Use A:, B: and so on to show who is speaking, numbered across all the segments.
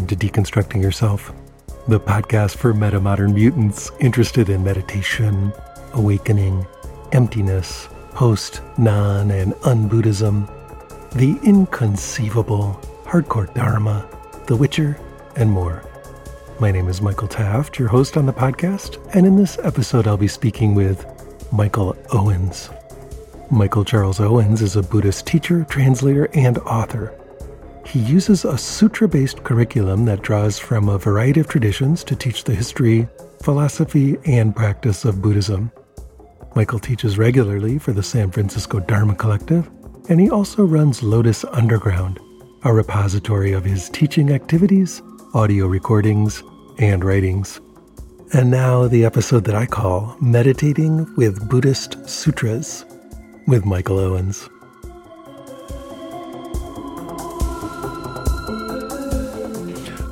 A: Welcome to Deconstructing Yourself, the podcast for metamodern mutants interested in meditation, awakening, emptiness, post, non, and un Buddhism, the inconceivable, hardcore Dharma, the Witcher, and more. My name is Michael Taft, your host on the podcast, and in this episode, I'll be speaking with Michael Owens. Michael Charles Owens is a Buddhist teacher, translator, and author. He uses a sutra based curriculum that draws from a variety of traditions to teach the history, philosophy, and practice of Buddhism. Michael teaches regularly for the San Francisco Dharma Collective, and he also runs Lotus Underground, a repository of his teaching activities, audio recordings, and writings. And now, the episode that I call Meditating with Buddhist Sutras with Michael Owens.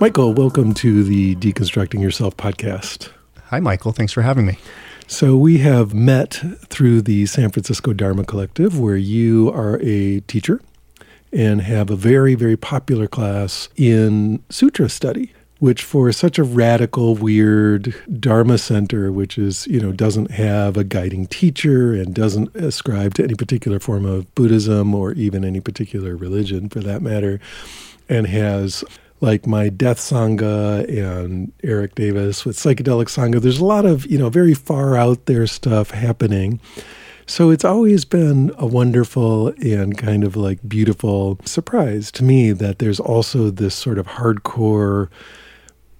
A: Michael, welcome to the Deconstructing Yourself podcast.
B: Hi, Michael. Thanks for having me.
A: So, we have met through the San Francisco Dharma Collective, where you are a teacher and have a very, very popular class in sutra study which for such a radical weird dharma center which is you know doesn't have a guiding teacher and doesn't ascribe to any particular form of buddhism or even any particular religion for that matter and has like my Death Sangha and Erik Davis with Psychedelic Sangha. There's a lot of, you know, very far out there stuff happening. So it's always been a wonderful and kind of like beautiful surprise to me that there's also this sort of hardcore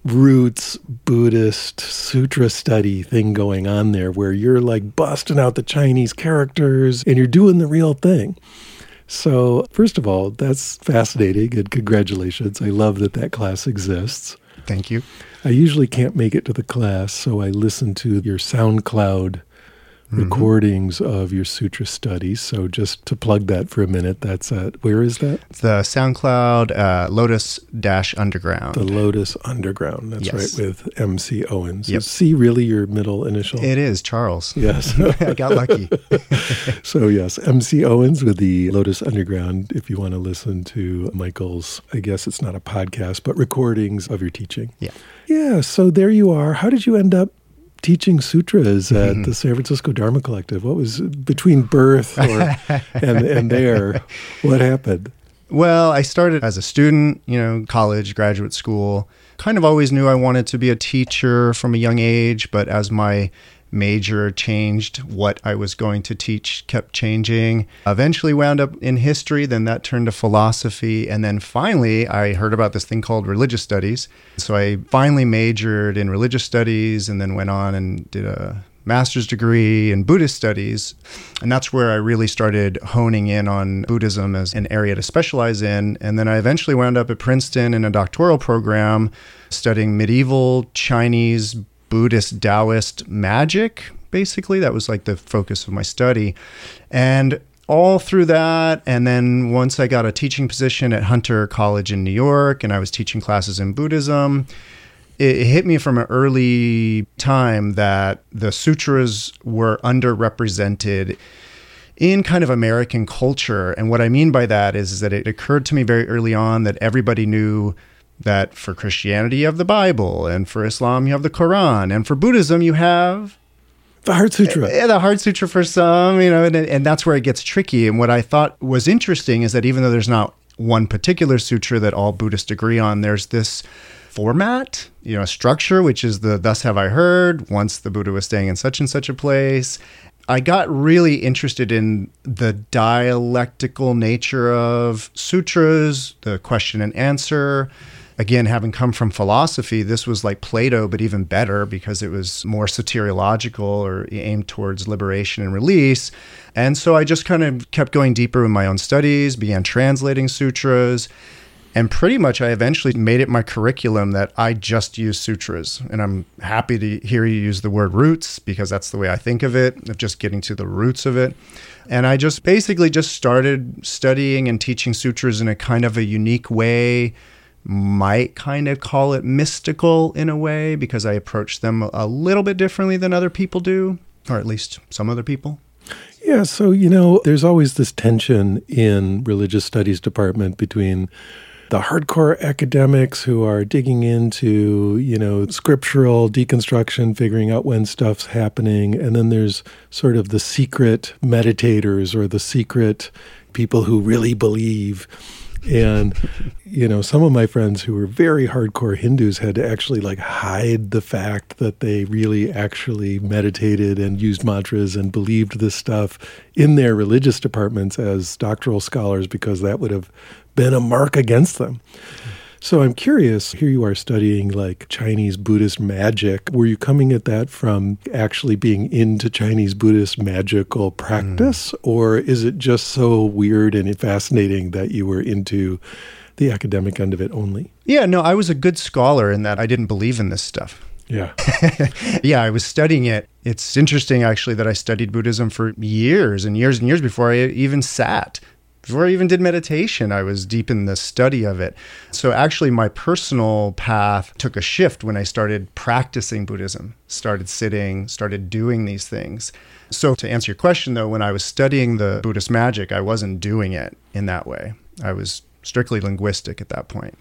A: roots Buddhist sutra study thing going on there where you're like busting out the Chinese characters and you're doing the real thing. So, first of all, that's fascinating and congratulations. I love that that class exists.
B: Thank you.
A: I usually can't make it to the class, so I listen to your SoundCloud mm-hmm. recordings of your sutra studies. So just to plug that for a minute, that's at where is that?
B: The SoundCloud uh, Lotus Dash Underground.
A: The Lotus Underground. That's yes. right with MC Owens.
B: Yep.
A: Is C really your middle initial?
B: It is Charles.
A: Yes,
B: I got lucky.
A: so yes, MC Owens with the Lotus Underground. If you want to listen to Michael's, I guess it's not a podcast, but recordings of your teaching.
B: Yeah.
A: Yeah. So there you are. How did you end up teaching sutras at mm-hmm. the San Francisco Dharma Collective? What was between birth or, and, and there? What happened?
B: Well, I started as a student, you know, college, graduate school. Kind of always knew I wanted to be a teacher from a young age, but as my major changed. What I was going to teach kept changing. Eventually wound up in history, then that turned to philosophy. And then finally, I heard about this thing called religious studies. So I finally majored in religious studies and then went on and did a master's degree in Buddhist studies. And that's where I really started honing in on Buddhism as an area to specialize in. And then I eventually wound up at Princeton in a doctoral program studying medieval Chinese Buddhist Taoist magic, basically. That was like the focus of my study. And all through that, and then once I got a teaching position at Hunter College in New York, and I was teaching classes in Buddhism, it hit me from an early time that the sutras were underrepresented in kind of American culture. And what I mean by that is, is that it occurred to me very early on that everybody knew that for Christianity you have the Bible, and for Islam you have the Quran, and for Buddhism you have
A: the Heart Sutra.
B: Yeah, the Heart Sutra for some, you know, and, and that's where it gets tricky. And what I thought was interesting is that even though there's not one particular sutra that all Buddhists agree on, there's this format, you know, structure, which is the thus have I heard, once the Buddha was staying in such and such a place. I got really interested in the dialectical nature of sutras, the question and answer, again, having come from philosophy, this was like Plato, but even better because it was more soteriological or aimed towards liberation and release. And so I just kind of kept going deeper in my own studies, began translating sutras. And pretty much, I eventually made it my curriculum that I just use sutras. And I'm happy to hear you use the word roots because that's the way I think of it, of just getting to the roots of it. And I just basically just started studying and teaching sutras in a kind of a unique way might kind of call it mystical in a way because I approach them a little bit differently than other people do, or at least some other people.
A: Yeah, so you know, there's always this tension in religious studies department between the hardcore academics who are digging into, you know, scriptural deconstruction, figuring out when stuff's happening. And then there's sort of the secret meditators or the secret people who really believe. And, you know, some of my friends who were very hardcore Hindus had to actually like hide the fact that they really actually meditated and used mantras and believed this stuff in their religious departments as doctoral scholars because that would have been a mark against them. So I'm curious, here you are studying like Chinese Buddhist magic. Were you coming at that from actually being into Chinese Buddhist magical practice? Mm. Or is it just so weird and fascinating that you were into the academic end of it only?
B: Yeah, no, I was a good scholar in that I didn't believe in this stuff.
A: Yeah.
B: yeah, I was studying it. It's interesting actually that I studied Buddhism for years and years and years before I even sat before I even did meditation, I was deep in the study of it. So actually, my personal path took a shift when I started practicing Buddhism, started sitting, started doing these things. So, to answer your question though, when I was studying the Buddhist magic, I wasn't doing it in that way. I was strictly linguistic at that point.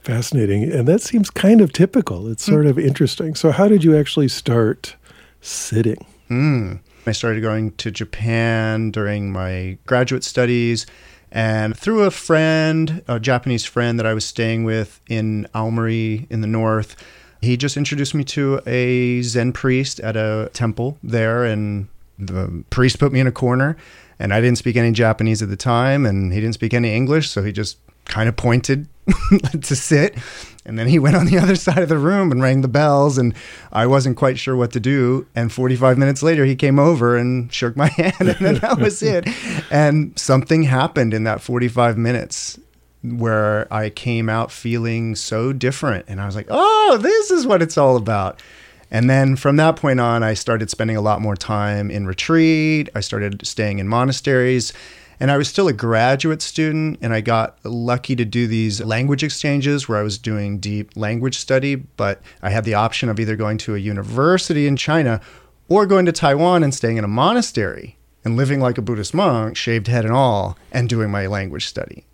A: Fascinating. And that seems kind of typical. It's sort mm. of interesting. So, how did you actually start sitting?
B: Mm. I started going to Japan during my graduate studies. And through a friend, a Japanese friend that I was staying with in Aomori in the north, he just introduced me to a Zen priest at a temple there. And the priest put me in a corner. And I didn't speak any Japanese at the time, and he didn't speak any English. So he just kind of pointed to sit. And then he went on the other side of the room and rang the bells, and I wasn't quite sure what to do. And 45 minutes later, he came over and shook my hand, and that was it. And something happened in that 45 minutes where I came out feeling so different. And I was like, oh, this is what it's all about. And then from that point on, I started spending a lot more time in retreat. I started staying in monasteries. And I was still a graduate student, and I got lucky to do these language exchanges where I was doing deep language study. But I had the option of either going to a university in China or going to Taiwan and staying in a monastery and living like a Buddhist monk, shaved head and all, and doing my language study.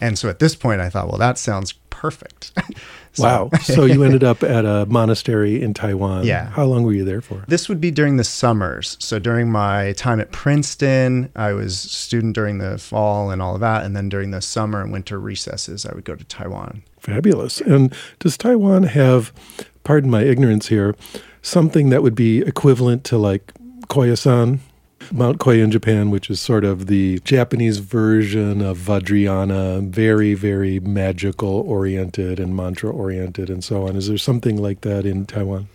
B: And so at this point, I thought, well, that sounds perfect.
A: so. Wow. So you ended up at a monastery in Taiwan.
B: Yeah.
A: How long were you there for?
B: This would be during the summers. So during my time at Princeton, I was student during the fall and all of that. And then during the summer and winter recesses, I would go to Taiwan.
A: Fabulous. And does Taiwan have, pardon my ignorance here, something that would be equivalent to like Koyasan? Mount Koya in Japan, which is sort of the Japanese version of Vajrayana, very, very magical oriented and mantra oriented and so on. Is there something like that in Taiwan?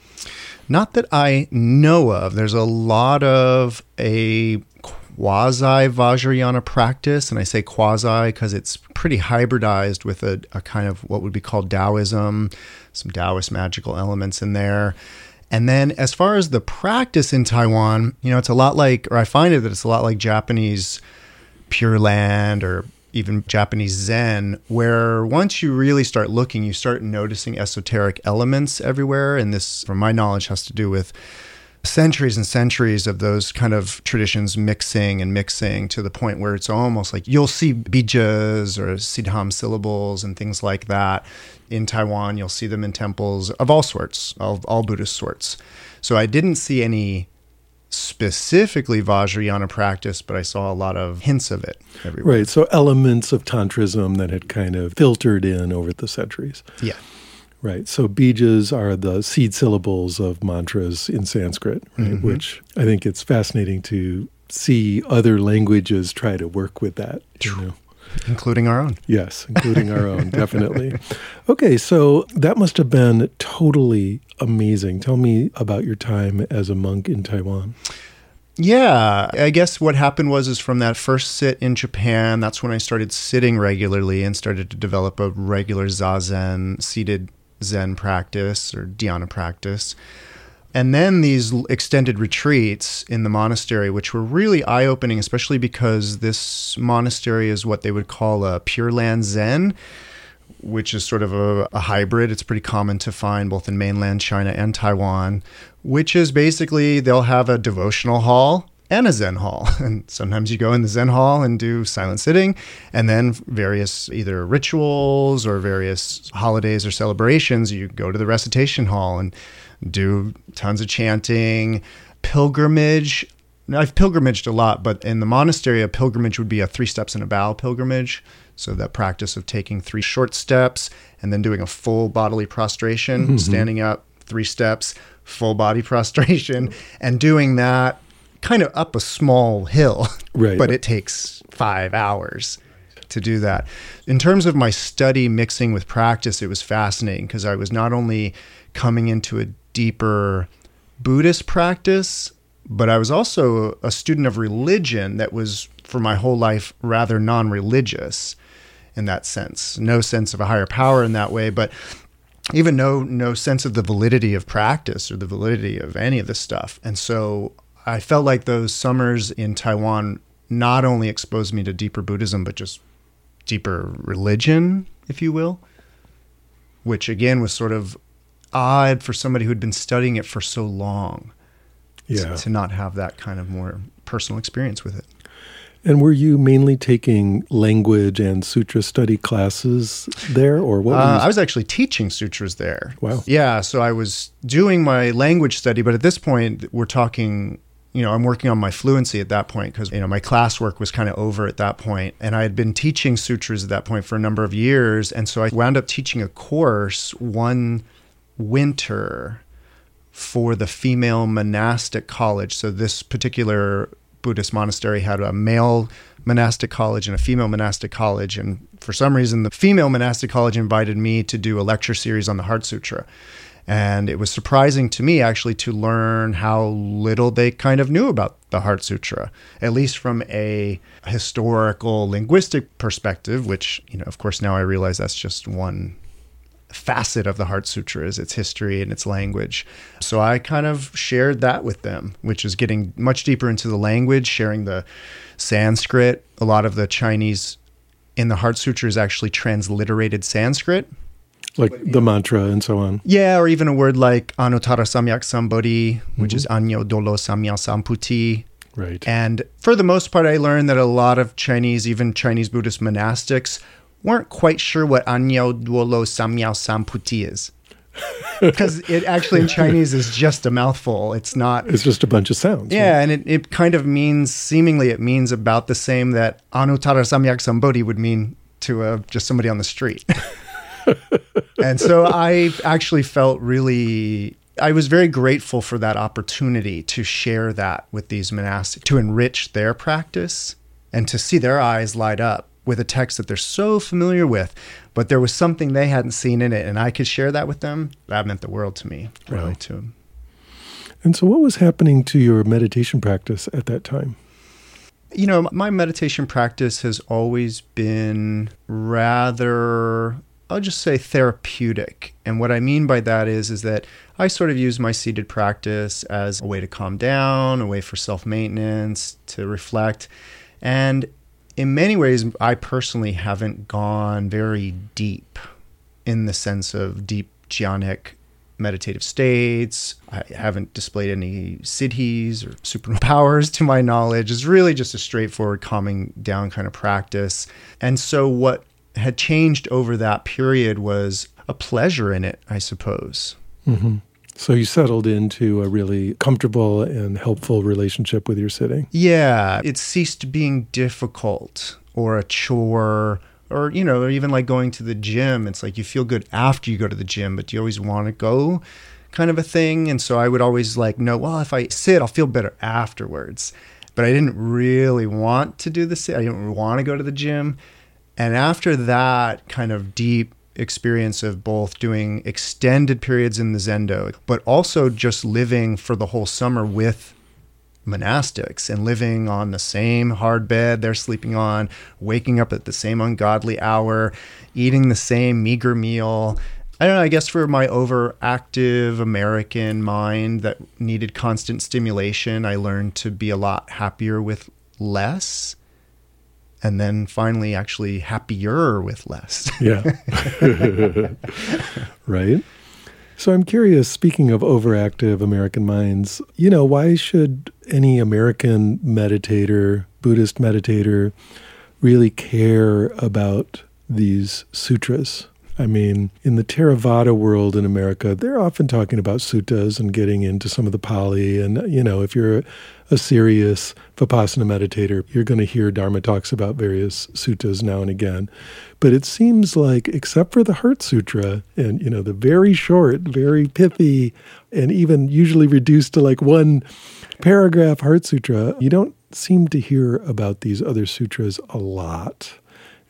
B: Not that I know of. There's a lot of a quasi Vajrayana practice, and I say quasi because it's pretty hybridized with a, a kind of what would be called Taoism, some Taoist magical elements in there. And then as far as the practice in Taiwan, you know, it's a lot like, or I find it that it's a lot like Japanese Pure Land or even Japanese Zen, where once you really start looking, you start noticing esoteric elements everywhere. And this, from my knowledge, has to do with centuries and centuries of those kind of traditions mixing and mixing to the point where it's almost like you'll see bijas or siddham syllables and things like that in Taiwan. You'll see them in temples of all sorts, of all Buddhist sorts. So I didn't see any specifically Vajrayana practice, but I saw a lot of hints of it everywhere.
A: Right. So elements of Tantrism that had kind of filtered in over the centuries.
B: Yeah.
A: Right. So bijas are the seed syllables of mantras in Sanskrit, right? Mm-hmm. Which I think it's fascinating to see other languages try to work with that. You know?
B: Including our own.
A: Yes, including our own, definitely. Okay, so that must have been totally amazing. Tell me about your time as a monk in Taiwan.
B: Yeah, I guess what happened was is from that first sit in Japan, that's when I started sitting regularly and started to develop a regular zazen seated Zen practice or dhyana practice. And then these extended retreats in the monastery, which were really eye opening, especially because this monastery is what they would call a Pure Land Zen, which is sort of a, a, hybrid. It's pretty common to find both in mainland China and Taiwan, which is basically they'll have a devotional hall and a Zen hall. And sometimes you go in the Zen hall and do silent sitting, and then various either rituals or various holidays or celebrations, you go to the recitation hall and do tons of chanting, pilgrimage. Now, I've pilgrimaged a lot, but in the monastery, a pilgrimage would be a three steps and a bow pilgrimage. So that practice of taking three short steps and then doing a full bodily prostration, mm-hmm. standing up, three steps, full body prostration, and doing that kind of up a small hill.
A: Right.
B: but it takes five hours to do that. In terms of my study mixing with practice, it was fascinating because I was not only coming into a deeper Buddhist practice, but I was also a student of religion that was, for my whole life, rather non religious in that sense. No sense of a higher power in that way, but even no no sense of the validity of practice or the validity of any of this stuff. And so I felt like those summers in Taiwan not only exposed me to deeper Buddhism, but just deeper religion, if you will, which again was sort of odd for somebody who'd been studying it for so long.
A: Yeah.
B: To, to not have that kind of more personal experience with it.
A: And were you mainly taking language and sutra study classes there, or what?
B: Uh, I was actually teaching sutras there.
A: Wow.
B: Yeah, so I was doing my language study, but at this point, we're talking. You know, I'm working on my fluency at that point because you know my classwork was kind of over at that point, and I had been teaching sutras at that point for a number of years, and so I wound up teaching a course one winter for the female monastic college. So this particular Buddhist monastery had a male monastic college and a female monastic college. And for some reason, the female monastic college invited me to do a lecture series on the Heart Sutra. And it was surprising to me actually to learn how little they kind of knew about the Heart Sutra, at least from a historical linguistic perspective, which, you know, of course, now I realize that's just one facet of the Heart Sutra is its history and its language. So I kind of shared that with them, which is getting much deeper into the language, sharing the Sanskrit. A lot of the Chinese in the Heart Sutra is actually transliterated Sanskrit.
A: Like the mantra and so on.
B: Yeah, or even a word like Anuttara Samyak Sambodhi, which mm-hmm. is Anyo Dolo Samya Samputi.
A: Right.
B: And for the most part, I learned that a lot of Chinese, even Chinese Buddhist monastics, weren't quite sure what Anyao Duolo Samyao Samputi is. Because it actually in Chinese is just a mouthful. It's not.
A: It's just a bunch of sounds.
B: Yeah, right? and it, it kind of means, seemingly, it means about the same that Anuttara Samyak Sambodhi would mean to a, just somebody on the street. and so I actually felt really I was very grateful for that opportunity to share that with these monastics, to enrich their practice and to see their eyes light up with a text that they're so familiar with, but there was something they hadn't seen in it, and I could share that with them. That meant the world to me, really, wow. to them.
A: And so, what was happening to your meditation practice at that time?
B: You know, my meditation practice has always been rather, I'll just say therapeutic. And what I mean by that is, is that I sort of use my seated practice as a way to calm down, a way for self maintenance, to reflect. And in many ways, I personally haven't gone very deep in the sense of deep jhanic meditative states. I haven't displayed any siddhis or superpowers to my knowledge. It's really just a straightforward calming down kind of practice. And so, what had changed over that period was a pleasure in it, I suppose.
A: Mm-hmm. So you settled into a really comfortable and helpful relationship with your sitting.
B: Yeah, it ceased being difficult or a chore or you know, or even like going to the gym. It's like you feel good after you go to the gym, but do you always want to go? Kind of a thing. And so I would always like know, well, if I sit, I'll feel better afterwards. But I didn't really want to do the sit. I didn't want to go to the gym. And after that kind of deep experience of both doing extended periods in the Zendo, but also just living for the whole summer with monastics and living on the same hard bed they're sleeping on, waking up at the same ungodly hour, eating the same meager meal. I don't know, I guess for my overactive American mind that needed constant stimulation, I learned to be a lot happier with less and then finally actually happier with less.
A: yeah. right. So I'm curious, speaking of overactive American minds, you know, why should any American meditator, Buddhist meditator, really care about these sutras? I mean, in the Theravada world in America, they're often talking about suttas and getting into some of the Pali. And, you know, if you're a serious Vipassana meditator, you're going to hear Dharma talks about various suttas now and again. But it seems like, except for the Heart Sutra and, you know, the very short, very pithy, and even usually reduced to like one paragraph Heart Sutra, you don't seem to hear about these other sutras a lot.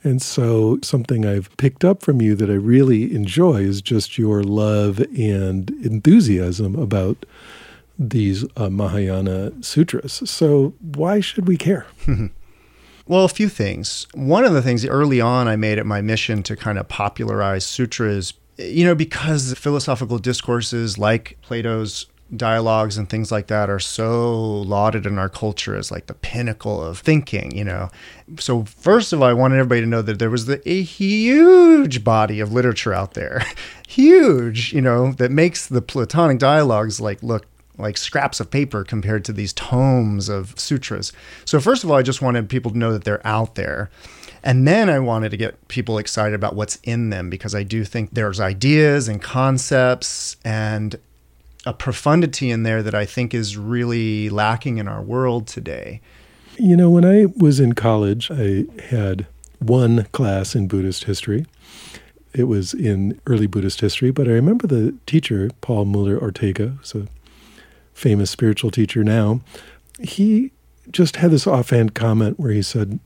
A: And so, something I've picked up from you that I really enjoy is just your love and enthusiasm about these uh, Mahayana sutras. So, why should we care?
B: well, a few things. One of the things early on I made it my mission to kind of popularize sutras, you know, because philosophical discourses like Plato's dialogues and things like that are so lauded in our culture as like the pinnacle of thinking, you know. So first of all, I wanted everybody to know that there was the, a huge body of literature out there, huge, you know, that makes the Platonic dialogues like look like scraps of paper compared to these tomes of sutras. So first of all, I just wanted people to know that they're out there. And then I wanted to get people excited about what's in them because I do think there's ideas and concepts and a profundity in there that I think is really lacking in our world today.
A: You know, when I was in college, I had one class in Buddhist history. It was in early Buddhist history, but I remember the teacher, Paul Muller Ortega, who's a famous spiritual teacher now. He just had this offhand comment where he said,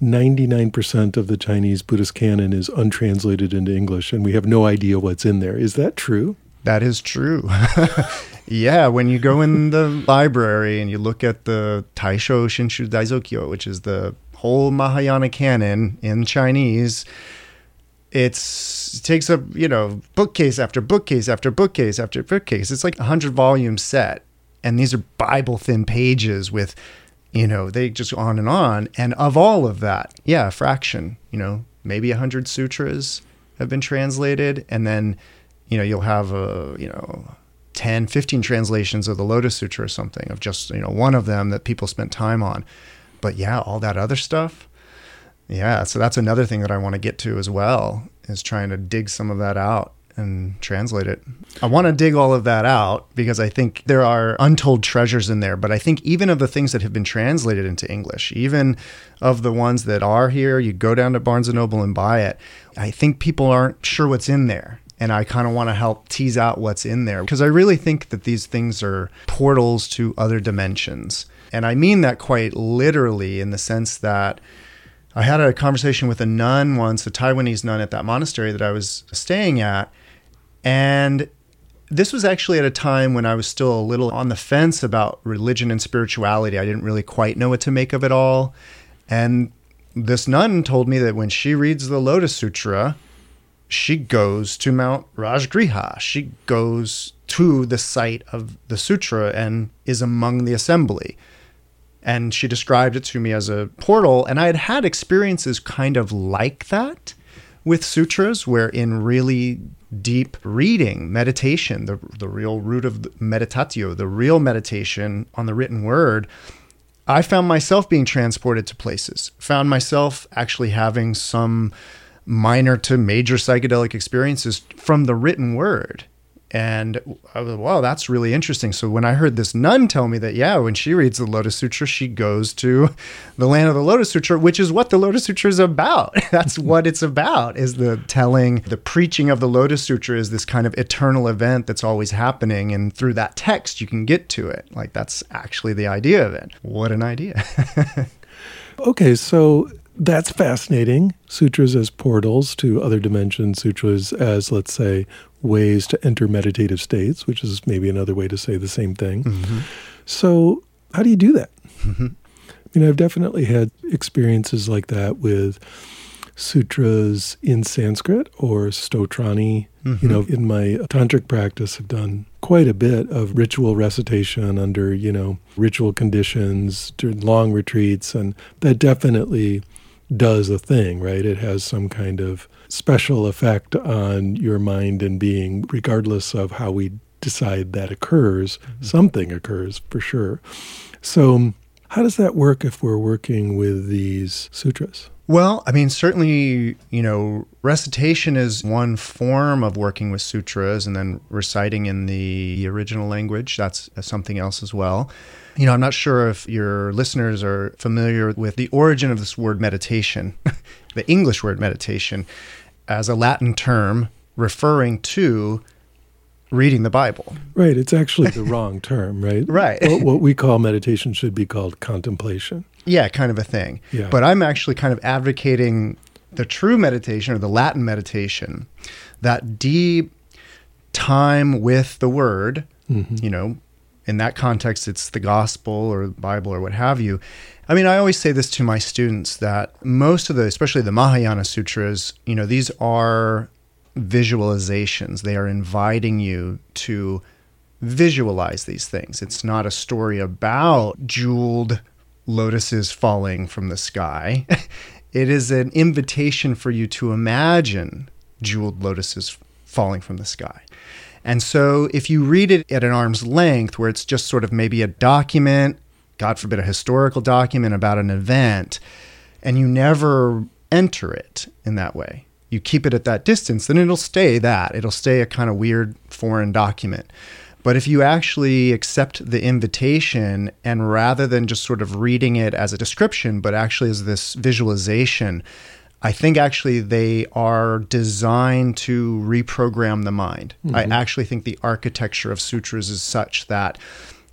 A: 99% of the Chinese Buddhist canon is untranslated into English, and we have no idea what's in there. Is that true?
B: That is true. yeah, when you go in the library and you look at the Taisho Shinshu Daizokyo, which is the whole Mahayana canon in Chinese, it's it takes up you know bookcase after bookcase after bookcase after bookcase. It's like a hundred volume set, and these are Bible thin pages with, you know, they just go on and on. And of all of that, yeah, a fraction, you know, maybe a hundred sutras have been translated, and then you know, you'll have a, you know, 10, 15 translations of the Lotus Sutra or something of just, you know, one of them that people spent time on. But yeah, all that other stuff. Yeah. So that's another thing that I want to get to as well is trying to dig some of that out and translate it. I want to dig all of that out because I think there are untold treasures in there. But I think even of the things that have been translated into English, even of the ones that are here, you go down to Barnes and Noble and buy it. I think people aren't sure what's in there and I kind of want to help tease out what's in there because I really think that these things are portals to other dimensions. And I mean that quite literally in the sense that I had a conversation with a nun once, a Taiwanese nun at that monastery that I was staying at. And this was actually at a time when I was still a little on the fence about religion and spirituality. I didn't really quite know what to make of it all. And this nun told me that when she reads the Lotus Sutra, she goes to Mount Rajagriha. She goes to the site of the sutra and is among the assembly. And she described it to me as a portal. And I had had experiences kind of like that with sutras, where in really deep reading, meditation, the, the real root of meditatio, the real meditation on the written word, I found myself being transported to places, found myself actually having some minor to major psychedelic experiences from the written word. And I was, wow, that's really interesting. So when I heard this nun tell me that, yeah, when she reads the Lotus Sutra, she goes to the land of the Lotus Sutra, which is what the Lotus Sutra is about. that's hmm. what it's about, is the telling, the preaching of the Lotus Sutra is this kind of eternal event that's always happening. And through that text, you can get to it. Like that's actually the idea of it. What an idea.
A: okay, so that's fascinating. Sutras as portals to other dimensions, sutras as, let's say, ways to enter meditative states, which is maybe another way to say the same thing. Mm-hmm. So, how do you do that? Mm-hmm. I mean, I've definitely had experiences like that with sutras in Sanskrit or stotrani. Mm-hmm. You know, in my tantric practice, I've done quite a bit of ritual recitation under, you know, ritual conditions during long retreats. And that definitely does a thing, right? It has some kind of special effect on your mind and being, regardless of how we decide that occurs. Mm-hmm. Something occurs for sure. So, how does that work if we're working with these sutras?
B: Well, I mean, certainly, you know, recitation is one form of working with sutras, and then reciting in the original language, that's something else as well. You know, I'm not sure if your listeners are familiar with the origin of this word meditation, the English word meditation, as a Latin term referring to reading the Bible.
A: Right. It's actually the wrong term, right?
B: Right.
A: What, what, we call meditation should be called contemplation.
B: Yeah, kind of a thing.
A: Yeah.
B: But I'm actually kind of advocating the true meditation or the Latin meditation, that deep time with the Word, mm-hmm. you know, in that context, it's the gospel or Bible or what have you. I mean, I always say this to my students that most of the, especially the Mahayana sutras, you know, these are visualizations. They are inviting you to visualize these things. It's not a story about jeweled lotuses falling from the sky. it is an invitation for you to imagine jeweled lotuses falling from the sky. And so if you read it at an arm's length, where it's just sort of maybe a document, God forbid, a historical document about an event, and you never enter it in that way, you keep it at that distance, then it'll stay that. It'll stay a kind of weird foreign document. But if you actually accept the invitation and rather than just sort of reading it as a description, but actually as this visualization, I think actually they are designed to reprogram the mind. Mm-hmm. I actually think the architecture of sutras is such that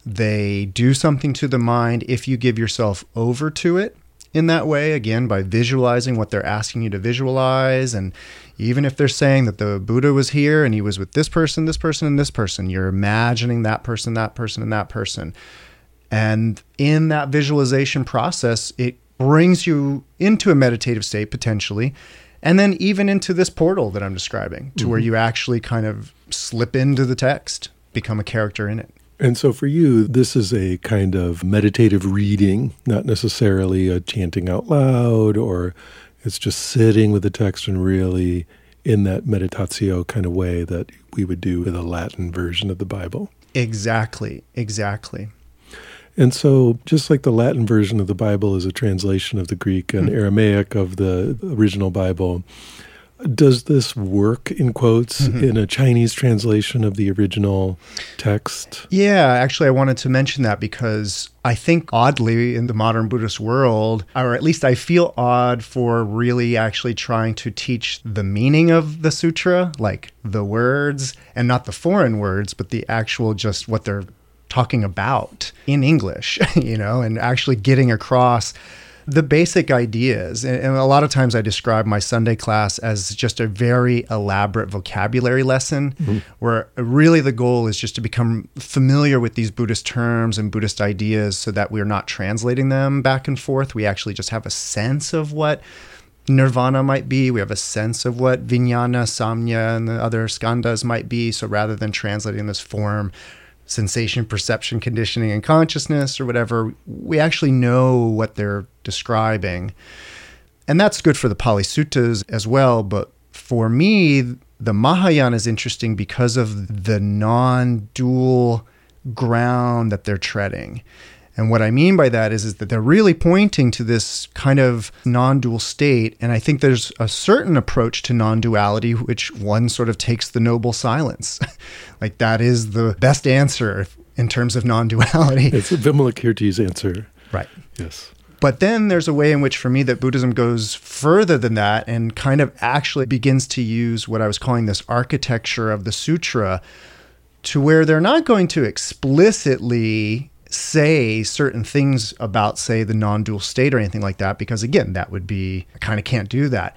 B: they do something to the mind if you give yourself over to it in that way, again, by visualizing what they're asking you to visualize. And even if they're saying that the Buddha was here and he was with this person, this person, and this person, you're imagining that person, that person, and that person. And in that visualization process, it brings you into a meditative state potentially. And then even into this portal that I'm describing, to mm-hmm. where you actually kind of slip into the text, become a character in it.
A: And so for you, this is a kind of meditative reading, not necessarily a chanting out loud, or it's just sitting with the text and really in that meditatio kind of way that we would do with a Latin version of the Bible.
B: Exactly, exactly.
A: And so, just like the Latin version of the Bible is a translation of the Greek and mm-hmm. Aramaic of the original Bible, does this work in quotes mm-hmm. in a Chinese translation of the original text?
B: Yeah, actually, I wanted to mention that because I think oddly in the modern Buddhist world, or at least I feel odd for really actually trying to teach the meaning of the sutra, like the words, and not the foreign words, but the actual just what they're talking about in English, you know, and actually getting across the basic ideas. And, a lot of times I describe my Sunday class as just a very elaborate vocabulary lesson mm-hmm. where really the goal is just to become familiar with these Buddhist terms and Buddhist ideas so that we're not translating them back and forth. We actually just have a sense of what nirvana might be. We have a sense of what vijnana, samya, and the other skandhas might be. So rather than translating this form, sensation, perception, conditioning, and consciousness, or whatever, we actually know what they're describing. And that's good for the Pali Suttas as well. But for me, the Mahayana is interesting because of the non dual ground that they're treading. And what I mean by that is, is that they're really pointing to this kind of non dual state. And I think there's a certain approach to non duality, which one sort of takes the noble silence. like that is the best answer in terms of non duality.
A: It's Vimalakirti's answer.
B: Right.
A: Yes.
B: But then there's a way in which, for me, that Buddhism goes further than that and kind of actually begins to use what I was calling this architecture of the sutra to where they're not going to explicitly say certain things about, say, the non dual state or anything like that, because again, that would be, I kind of can't do that.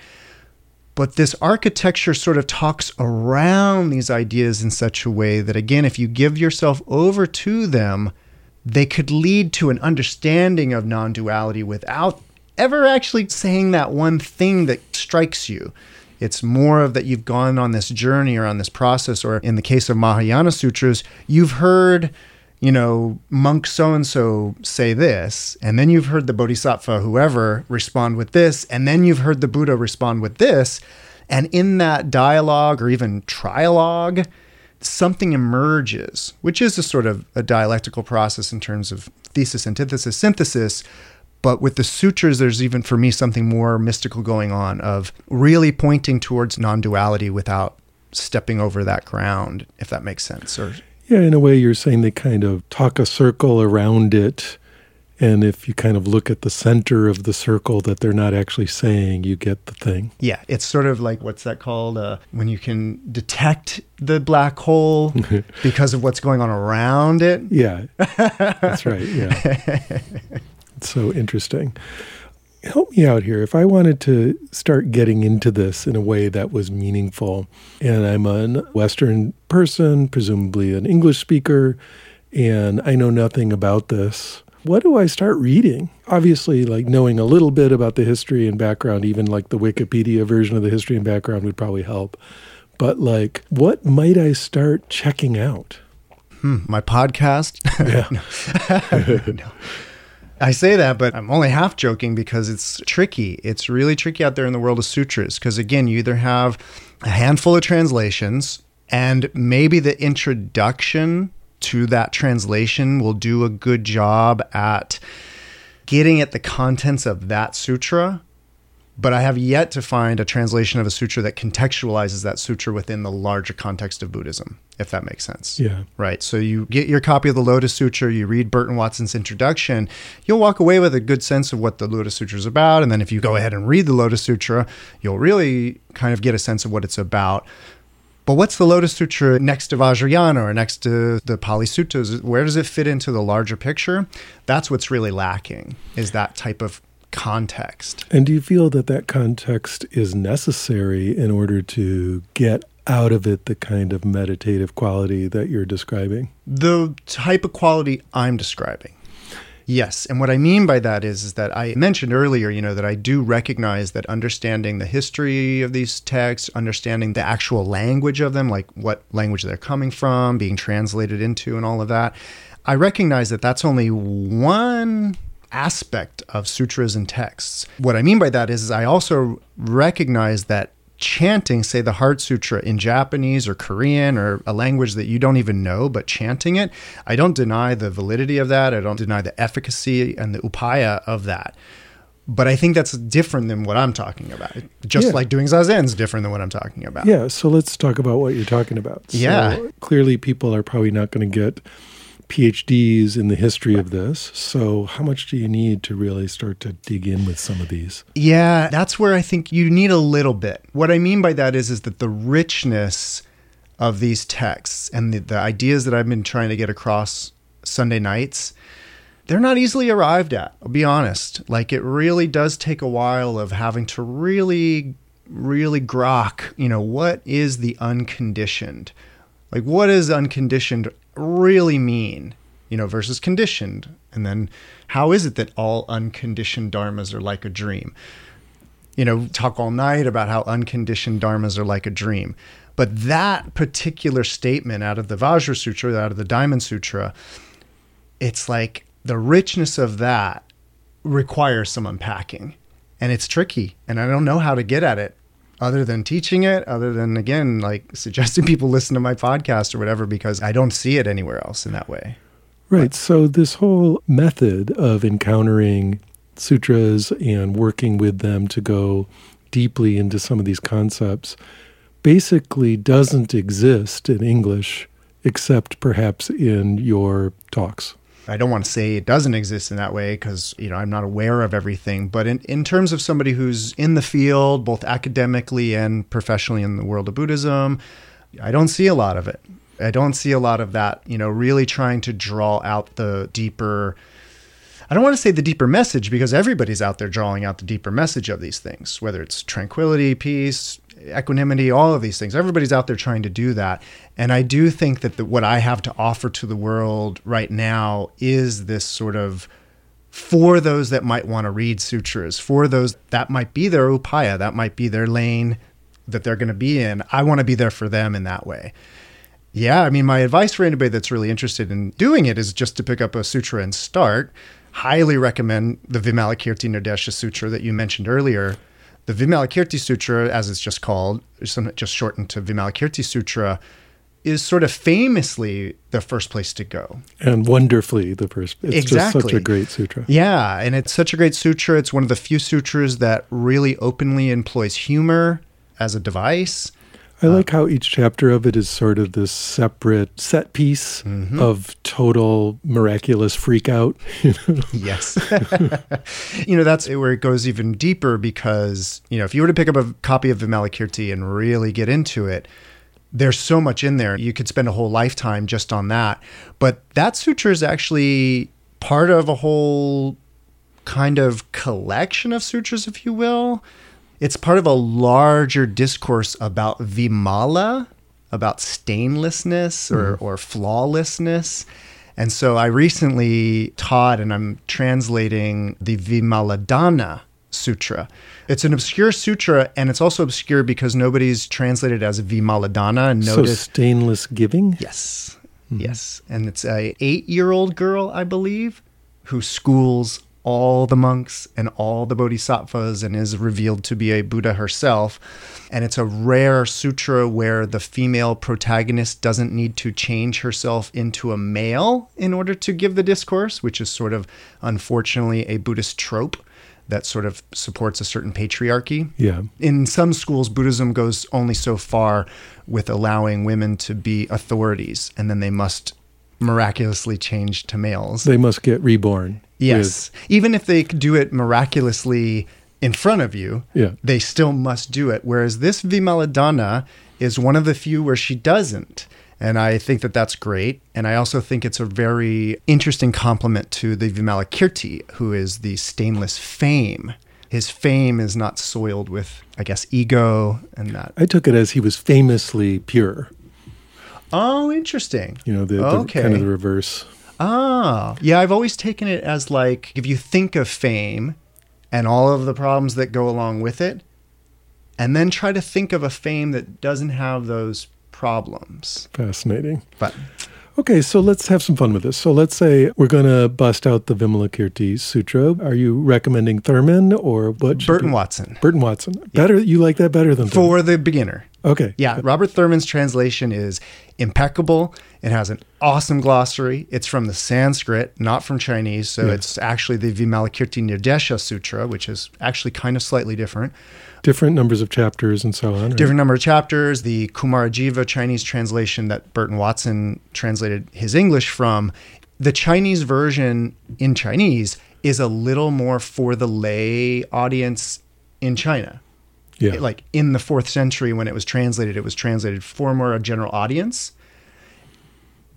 B: But this architecture sort of talks around these ideas in such a way that, again, if you give yourself over to them, they could lead to an understanding of non duality without ever actually saying that one thing that strikes you. It's more of that you've gone on this journey or on this process, or in the case of Mahayana Sutras, you've heard you know, monk so and so say this, and then you've heard the bodhisattva, whoever, respond with this, and then you've heard the Buddha respond with this. And in that dialogue or even trialogue, something emerges, which is a sort of a dialectical process in terms of thesis, antithesis, synthesis. But with the sutras, there's even for me something more mystical going on of really pointing towards non duality without stepping over that ground, if that makes sense. Or
A: yeah, in a way, you're saying they kind of talk a circle around it. And if you kind of look at the center of the circle that they're not actually saying, you get the thing.
B: Yeah, it's sort of like what's that called? Uh, when you can detect the black hole because of what's going on around it.
A: Yeah, that's right. Yeah. it's so interesting help me out here. If I wanted to start getting into this in a way that was meaningful, and I'm a Western person, presumably an English speaker, and I know nothing about this, what do I start reading? Obviously, like knowing a little bit about the history and background, even like the Wikipedia version of the history and background would probably help. But like, what might I start checking out?
B: Hmm, my podcast? Yeah. no. I say that, but I'm only half joking because it's tricky. It's really tricky out there in the world of sutras because, again, you either have a handful of translations and maybe the introduction to that translation will do a good job at getting at the contents of that sutra but I have yet to find a translation of a sutra that contextualizes that sutra within the larger context of Buddhism, if that makes sense.
A: Yeah.
B: Right. So you get your copy of the Lotus Sutra, you read Burton Watson's introduction, you'll walk away with a good sense of what the Lotus Sutra is about. And then if you go ahead and read the Lotus Sutra, you'll really kind of get a sense of what it's about. But what's the Lotus Sutra next to Vajrayana or next to the Pali Suttas? Where does it fit into the larger picture? That's what's really lacking, is that type of context.
A: And do you feel that that context is necessary in order to get out of it the kind of meditative quality that you're describing?
B: The type of quality I'm describing. Yes, and what I mean by that is, is that I mentioned earlier, you know, that I do recognize that understanding the history of these texts, understanding the actual language of them, like what language they're coming from, being translated into, and all of that, I recognize that that's only one aspect of sutras and texts. What I mean by that is, is I also recognize that chanting, say the Heart Sutra in Japanese or Korean or a language that you don't even know, but chanting it, I don't deny the validity of that. I don't deny the efficacy and the upaya of that. But I think that's different than what I'm talking about. Just yeah. like doing zazen is different than what I'm talking about.
A: Yeah. So let's talk about what you're talking about. So
B: yeah.
A: Clearly, people are probably not going to get PhDs in the history of this. So, how much do you need to really start to dig in with some of these?
B: Yeah, that's where I think you need a little bit. What I mean by that is, is that the richness of these texts and the, the ideas that I've been trying to get across Sunday nights, they're not easily arrived at. I'll be honest. Like, it really does take a while of having to really, really grok, you know, what is the unconditioned? Like, what is unconditioned really mean, you know, versus conditioned? And then how is it that all unconditioned dharmas are like a dream? You know, talk all night about how unconditioned dharmas are like a dream. But that particular statement out of the Vajra Sutra, out of the Diamond Sutra, it's like the richness of that requires some unpacking. And it's tricky. And I don't know how to get at it other than teaching it, other than again like suggesting people listen to my podcast or whatever, because I don't see it anywhere else in that way.
A: Right. But, so this whole method of encountering sutras and working with them to go deeply into some of these concepts basically doesn't exist in English except perhaps in your talks.
B: I don't want to say it doesn't exist in that way because you know I'm not aware of everything. But in, in terms of somebody who's in the field, both academically and professionally in the world of Buddhism, I don't see a lot of it. I don't see a lot of that. You know, really trying to draw out the deeper. I don't want to say the deeper message because everybody's out there drawing out the deeper message of these things, whether it's tranquility, peace, equanimity, all of these things. Everybody's out there trying to do that. And I do think that the, what I have to offer to the world right now is this sort of for those that might want to read sutras, for those that might be their upaya, that might be their lane that they're going to be in. I want to be there for them in that way. Yeah, I mean, my advice for anybody that's really interested in doing it is just to pick up a sutra and start. Highly recommend the Vimalakirti Nirdesha Sutra that you mentioned earlier The Vimalakirti Sutra, as it's just called, just shortened to Vimalakirti Sutra, is sort of famously the first place to go.
A: And wonderfully the first. It's
B: exactly.
A: just such a great sutra.
B: Yeah, and it's such a great sutra. It's one of the few sutras that really openly employs humor as a device.
A: I like how each chapter of it is sort of this separate set piece
B: Mm-hmm.
A: of total miraculous freak out. You know?
B: Yes. you know, that's where it goes even deeper because, you know, if you were to pick up a copy of Vimalakirti and really get into it, there's so much in there. You could spend a whole lifetime just on that. But that sutra is actually part of a whole kind of collection of sutras, if you will. It's part of a larger discourse about Vimala, about stainlessness or, mm. or flawlessness. And so I recently taught and I'm translating the Vimaladana Sutra. It's an obscure sutra, and it's also obscure because nobody's translated as Vimaladana. And
A: so stainless giving.
B: yes, mm-hmm. yes, and it's a eight-year-old girl, I believe, who schools all the monks and all the bodhisattvas and is revealed to be a Buddha herself. And it's a rare sutra where the female protagonist doesn't need to change herself into a male in order to give the discourse, which is sort of unfortunately a Buddhist trope that sort of supports a certain patriarchy.
A: Yeah.
B: In some schools, Buddhism goes only so far with allowing women to be authorities, and then they must miraculously change to males.
A: They must get reborn.
B: Yes. Even if they do it miraculously in front of you,
A: Yeah.
B: they still must do it. Whereas this Vimaladana is one of the few where she doesn't. And I think that that's great. And I also think it's a very interesting compliment to the Vimalakirti, who is the stainless fame. His fame is not soiled with, I guess, ego and that.
A: I took it as he was famously pure.
B: Oh, interesting.
A: You know, the, the
B: Okay.
A: kind of the reverse.
B: Ah, yeah, I've always taken it as like if you think of fame and all of the problems that go along with it, and then try to think of a fame that doesn't have those problems.
A: Fascinating.
B: But
A: Okay, so let's have some fun with this. So let's say we're going to bust out the Vimalakirti Sutra. Are you recommending Thurman or what?
B: Burton
A: be-
B: Watson
A: Burton Watson. Better. You like that better than Thurman?
B: for the beginner.
A: Okay.
B: Yeah, Robert Thurman's translation is impeccable. It has an awesome glossary. It's from the Sanskrit, not from Chinese. So
A: Yeah.
B: it's actually the Vimalakirti Nirdesha Sutra, which is actually kind of slightly different.
A: Different numbers of chapters and so on. right?
B: different number of chapters. The Kumarajiva Chinese translation that Burton Watson translated his English from, the Chinese version in Chinese is a little more for the lay audience in China.
A: Yeah.
B: It- like in the fourth century when it was translated, it was translated for more a general audience.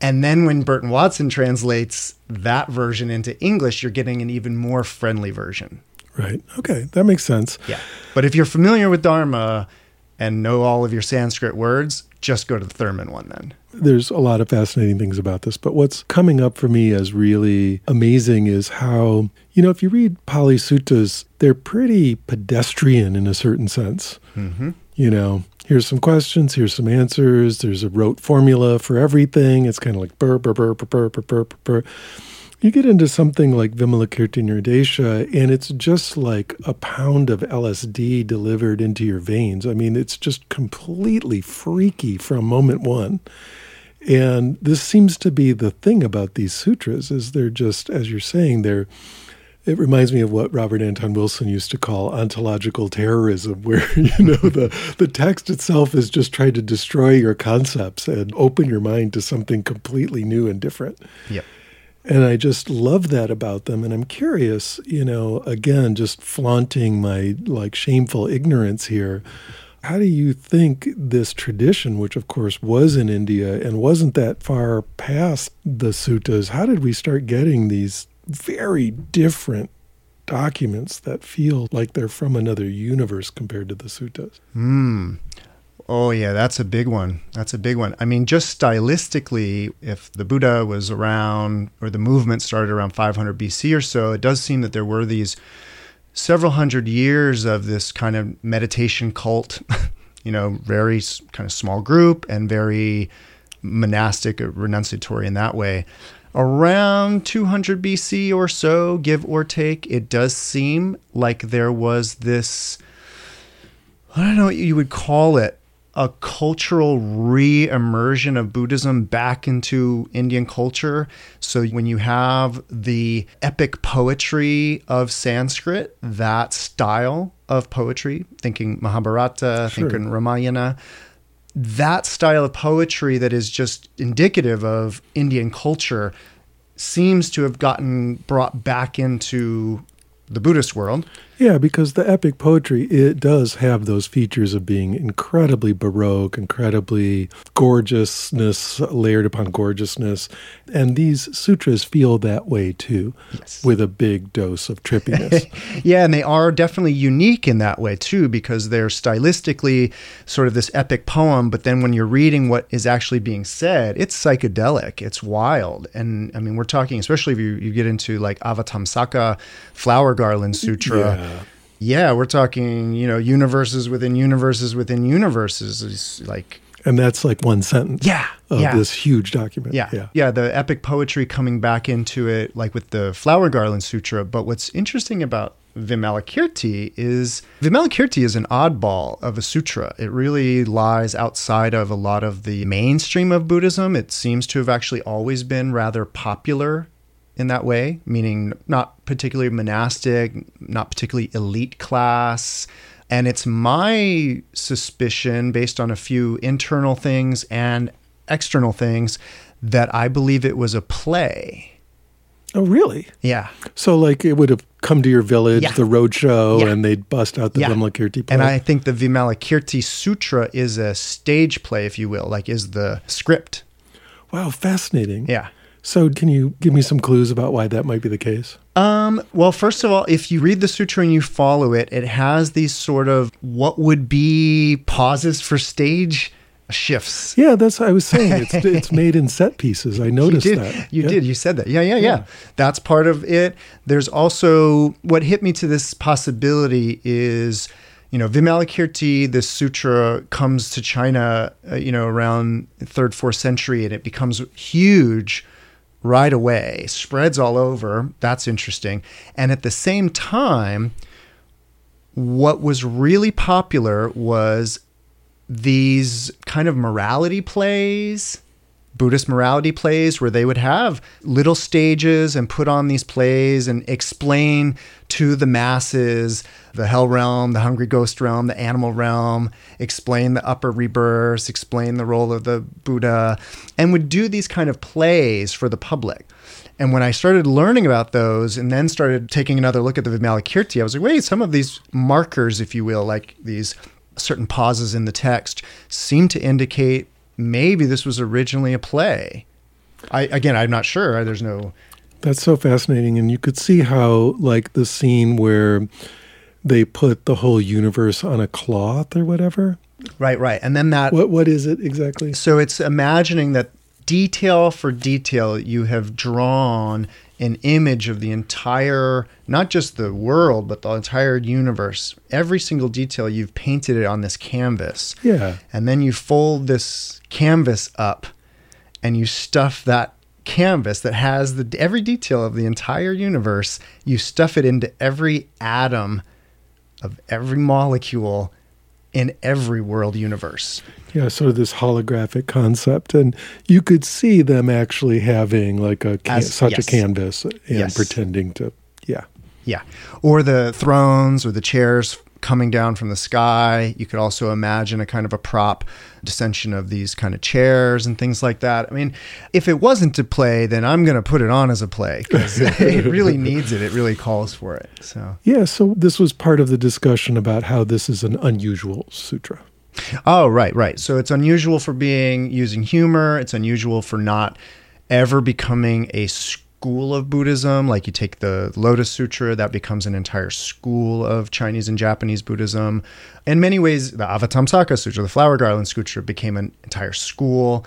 B: And then when Burton Watson translates that version into English, you're getting an even more friendly version.
A: right. Okay. That makes sense.
B: Yeah. But if you're familiar with Dharma and know all of your Sanskrit words, just go to the Thurman one then.
A: There's a lot of fascinating things about this, but what's coming up for me as really amazing is how, you know, if you read Pali Suttas, they're pretty pedestrian in a certain sense.
B: Mm-hmm.
A: You know, here's some questions, here's some answers, there's a rote formula for everything. It's kind of like burr, burr, burr, burr, burr, burr, burr, burr. You get into something like Vimalakirti Nirdesha, and it's just like a pound of LSD delivered into your veins. I mean, it's just completely freaky from moment one. And this seems to be the thing about these sutras is they're just, as you're saying, they're it reminds me of what Robert Anton Wilson used to call ontological terrorism, where you know the, the text itself is just trying to destroy your concepts and open your mind to something completely new and different.
B: Yep.
A: And I just love that about them. And I'm curious, you know, again, just flaunting my like shameful ignorance here. How do you think this tradition, which of course was in India and wasn't that far past the suttas, how did we start getting these very different documents that feel like they're from another universe compared to the suttas?
B: Hmm. Oh, yeah, that's a big one. That's a big one. I mean, just stylistically, if the Buddha was around or the movement started around 500 BC or so, it does seem that there were these several hundred years of this kind of meditation cult, you know, very kind of small group and very monastic, renunciatory in that way. Around 200 BC or so, give or take, it does seem like there was this I don't know what you would call it, a cultural re immersion of Buddhism back into Indian culture. So when you have the epic poetry of Sanskrit, that style of poetry, thinking Mahabharata,
A: Sure.
B: thinking Ramayana, that style of poetry that is just indicative of Indian culture seems to have gotten brought back into the Buddhist world.
A: Yeah, because the epic poetry, it does have those features of being incredibly baroque, incredibly gorgeousness layered upon gorgeousness. And these sutras feel that way too,
B: Yes.
A: with a big dose of trippiness.
B: Yeah, and they are definitely unique in that way too, because they're stylistically sort of this epic poem, but then when you're reading what is actually being said, it's psychedelic, it's wild. And I mean, we're talking, especially if you, you get into like Avatamsaka Flower Garland Sutra.
A: Yeah.
B: Yeah, we're talking, you know, universes within universes within universes. It's like,
A: And that's like one sentence
B: yeah,
A: of
B: yeah.
A: this huge document.
B: Yeah.
A: Yeah.
B: yeah. the epic poetry coming back into it, like with the Flower Garland Sutra. But what's interesting about Vimalakirti is Vimalakirti is an oddball of a sutra. It really lies outside of a lot of the mainstream of Buddhism. It seems to have actually always been rather popular in that way, meaning not particularly monastic, not particularly elite class. And it's my suspicion, based on a few internal things and external things, that I believe it was a play.
A: Oh, really?
B: Yeah.
A: So, like, it would have come to your village,
B: Yeah.
A: the road show,
B: Yeah.
A: and they'd bust out the
B: Yeah.
A: Vimalakirti play.
B: And I think the Vimalakirti Sutra is a stage play, if you will, like is the script.
A: wow, fascinating.
B: Yeah.
A: So, can you give me some clues about why that might be the case?
B: Um, well, first of all, if you read the sutra and you follow it, it has these sort of what would be pauses for stage shifts.
A: Yeah, that's what I was saying. It's, it's made in set pieces. I noticed
B: you did.
A: that.
B: You
A: Yeah.
B: did. You said that. Yeah, yeah, yeah,
A: Yeah.
B: That's part of it. There's also what hit me to this possibility is, you know, Vimalakirti, this sutra comes to China, uh, you know, around third, fourth century, and it becomes huge right away, spreads all over. That's interesting. And at the same time, what was really popular was these kind of morality plays, Buddhist morality plays, where they would have little stages and put on these plays and explain to the masses the hell realm, the hungry ghost realm, the animal realm, explain the upper rebirths, explain the role of the Buddha, and would do these kind of plays for the public. And when I started learning about those and then started taking another look at the Vimalakirti, I was like, wait, some of these markers, if you will, like these certain pauses in the text, seem to indicate maybe this was originally a play. I again, I'm not sure. There's no
A: That's so fascinating. And you could see how, like, the scene where they put the whole universe on a cloth or whatever.
B: right, right, and then that.
A: What What is it exactly?
B: So it's imagining that detail for detail, you have drawn an image of the entire, not just the world, but the entire universe. Every single detail, you've painted it on this canvas.
A: Yeah.
B: And then you fold this canvas up and you stuff that canvas that has the every detail of the entire universe, you stuff it into every atom of every molecule in every world universe.
A: Yeah, sort of this holographic concept. And you could see them actually having, like, a can-
B: As-
A: such
B: yes.
A: a canvas and
B: Yes.
A: pretending to, yeah.
B: Yeah. Or the thrones or the chairs coming down from the sky. You could also imagine a kind of a prop descension of these kind of chairs and things like that. I mean, if it wasn't to play, then I'm going to put it on as a play because it really needs it. It really calls for it. So,
A: Yeah, so this was part of the discussion about how this is an unusual sutra.
B: oh, right, right. So it's unusual for being using humor. It's unusual for not ever becoming a school of Buddhism. Like you take the Lotus Sutra, that becomes an entire school of Chinese and Japanese Buddhism. In many ways, the Avatamsaka Sutra, the Flower Garland Sutra, became an entire school.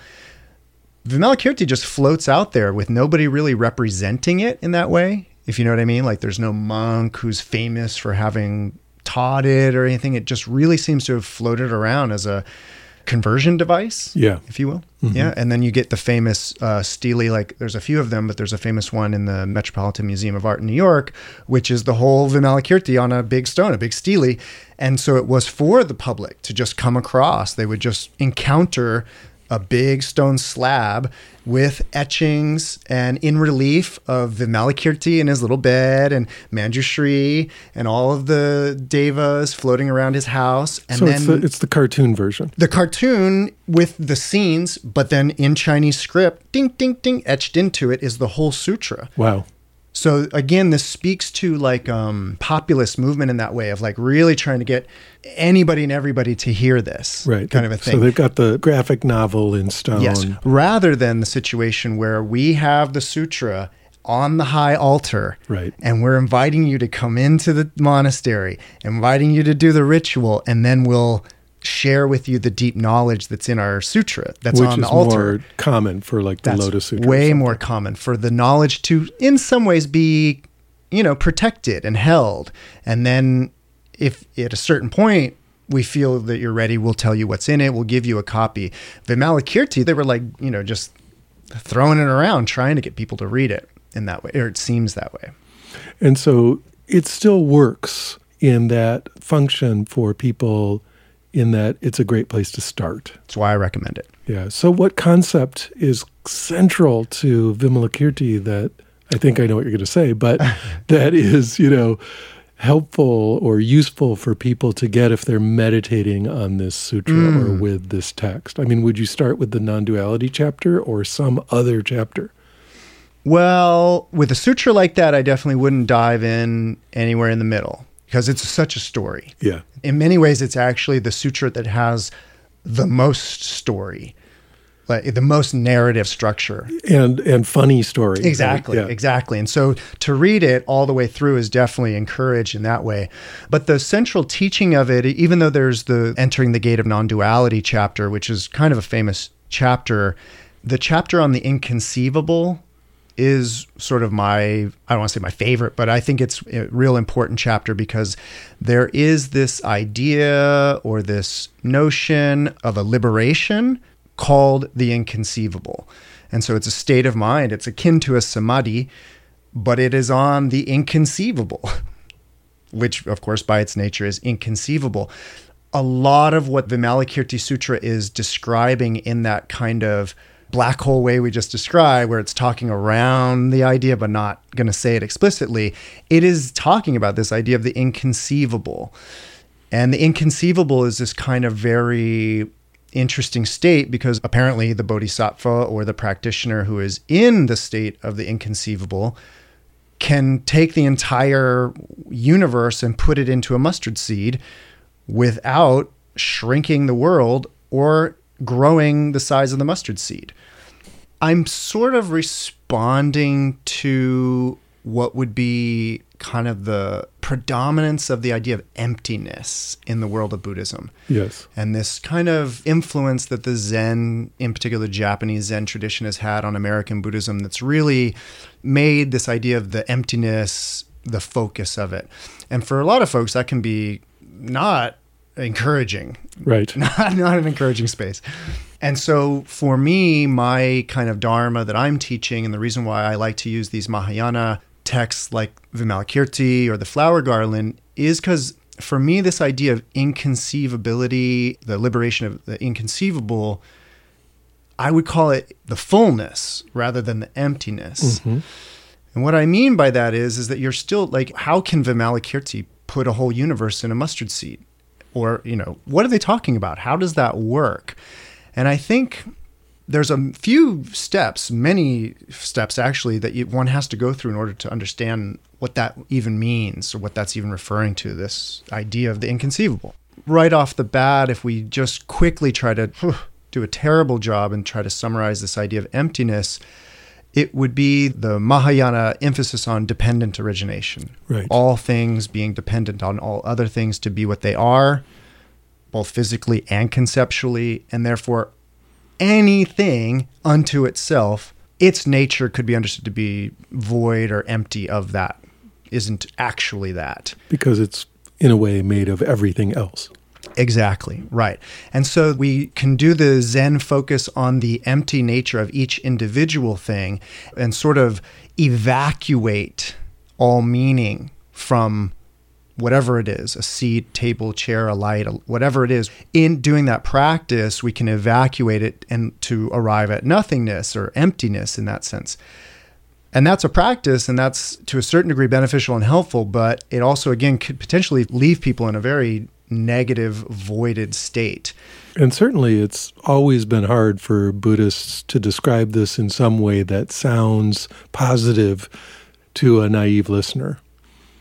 B: Vimalakirti just floats out there with nobody really representing it in that way, if you know what I mean. Like there's no monk who's famous for having taught it or anything. It just really seems to have floated around as a conversion device,
A: Yeah.
B: if you will. Yeah, and then you get the famous uh, stele. Like, there's a few of them, but there's a famous one in the Metropolitan Museum of Art in New York, which is the whole Vimalakirti on a big stone, a big stele. And so it was for the public to just come across. They would just encounter a big stone slab with etchings and in relief of Vimalakirti in his little bed and Manjushri and all of the devas floating around his house. And
A: so
B: then
A: it's the, it's the cartoon version.
B: the cartoon with the scenes, but then in Chinese script, ding, ding, ding, etched into it is the whole sutra.
A: Wow.
B: So again, this speaks to like um, populist movement in that way of like really trying to get anybody and everybody to hear this
A: Right.
B: kind of a thing.
A: So they've got the graphic novel in stone.
B: Yes, rather than the situation where we have the sutra on the high altar,
A: Right.
B: and we're inviting you to come into the monastery, inviting you to do the ritual, and then we'll share with you the deep knowledge that's in our sutra that's
A: Which
B: on the altar.
A: more common for like the
B: that's
A: Lotus Sutra.
B: way more common for the knowledge to, in some ways, be you know protected and held, and then if at a certain point we feel that you're ready, we'll tell you what's in it. We'll give you a copy. Vimalakirti, they were like, you know, just throwing it around, trying to get people to read it in that way, or it seems that way.
A: And so it still works in that function for people in that it's a great place to start.
B: That's why I recommend it.
A: Yeah. So what concept is central to Vimalakirti that I think I know what you're going to say, but that is, you know, helpful or useful for people to get if they're meditating on this sutra or mm. with this text? I mean, would you start with the non-duality chapter or some other chapter?
B: Well, with a sutra like that, I definitely wouldn't dive in anywhere in the middle because it's such a story.
A: Yeah.
B: in many ways it's actually the sutra that has the most story like the most narrative structure
A: And and funny story. right?
B: exactly
A: Yeah.
B: exactly and so to read it all the way through is definitely encouraged in that way but the central teaching of it even though there's the entering the gate of non-duality chapter which is kind of a famous chapter the chapter on the inconceivable is sort of my I don't want to say my favorite, but I think it's a real important chapter because there is this idea or this notion of a liberation called the inconceivable. And so it's a state of mind. It's akin to a samadhi, but it is on the inconceivable, which of course by its nature is inconceivable. A lot of what the Vimalakirti Sutra is describing in that kind of black hole way we just described, where it's talking around the idea but not going to say it explicitly, it is talking about this idea of the inconceivable. And the inconceivable is this kind of very interesting state because apparently the bodhisattva or the practitioner who is in the state of the inconceivable can take the entire universe and put it into a mustard seed without shrinking the world or growing the size of the mustard seed. I'm sort of responding to what would be kind of the predominance of the idea of emptiness in the world of Buddhism
A: Yes.
B: and this kind of influence that the Zen, in particular the Japanese Zen tradition, has had on American Buddhism that's really made this idea of the emptiness the focus of it. And for a lot of folks, that can be not encouraging,
A: Right.
B: not, not an encouraging space. And so for me, my kind of dharma that I'm teaching, and the reason why I like to use these Mahayana texts like Vimalakirti or the flower garland is because for me, this idea of inconceivability, the liberation of the inconceivable, I would call it the fullness rather than the emptiness. Mm-hmm. And what I mean by that is, is that you're still like, how can Vimalakirti put a whole universe in a mustard seed? Or, you know, what are they talking about? How does that work? And I think there's a few steps, many steps actually, that you, one has to go through in order to understand what that even means or what that's even referring to this idea of the inconceivable. Right off the bat, if we just quickly try to do a terrible job and try to summarize this idea of emptiness, it would be the Mahayana emphasis on dependent origination.
A: Right.
B: All things being dependent on all other things to be what they are, both physically and conceptually, and therefore anything unto itself, its nature could be understood to be void or empty of that, isn't actually that.
A: Because it's in a way made of everything else.
B: Exactly, right. And so we can do the Zen focus on the empty nature of each individual thing and sort of evacuate all meaning from whatever it is a seat, table, chair, a light, whatever it is. In doing that practice, we can evacuate it and to arrive at nothingness or emptiness in that sense. And that's a practice, and that's to a certain degree beneficial and helpful, but it also, again, could potentially leave people in a very negative, voided state.
A: And certainly, it's always been hard for Buddhists to describe this in some way that sounds positive to a naive listener.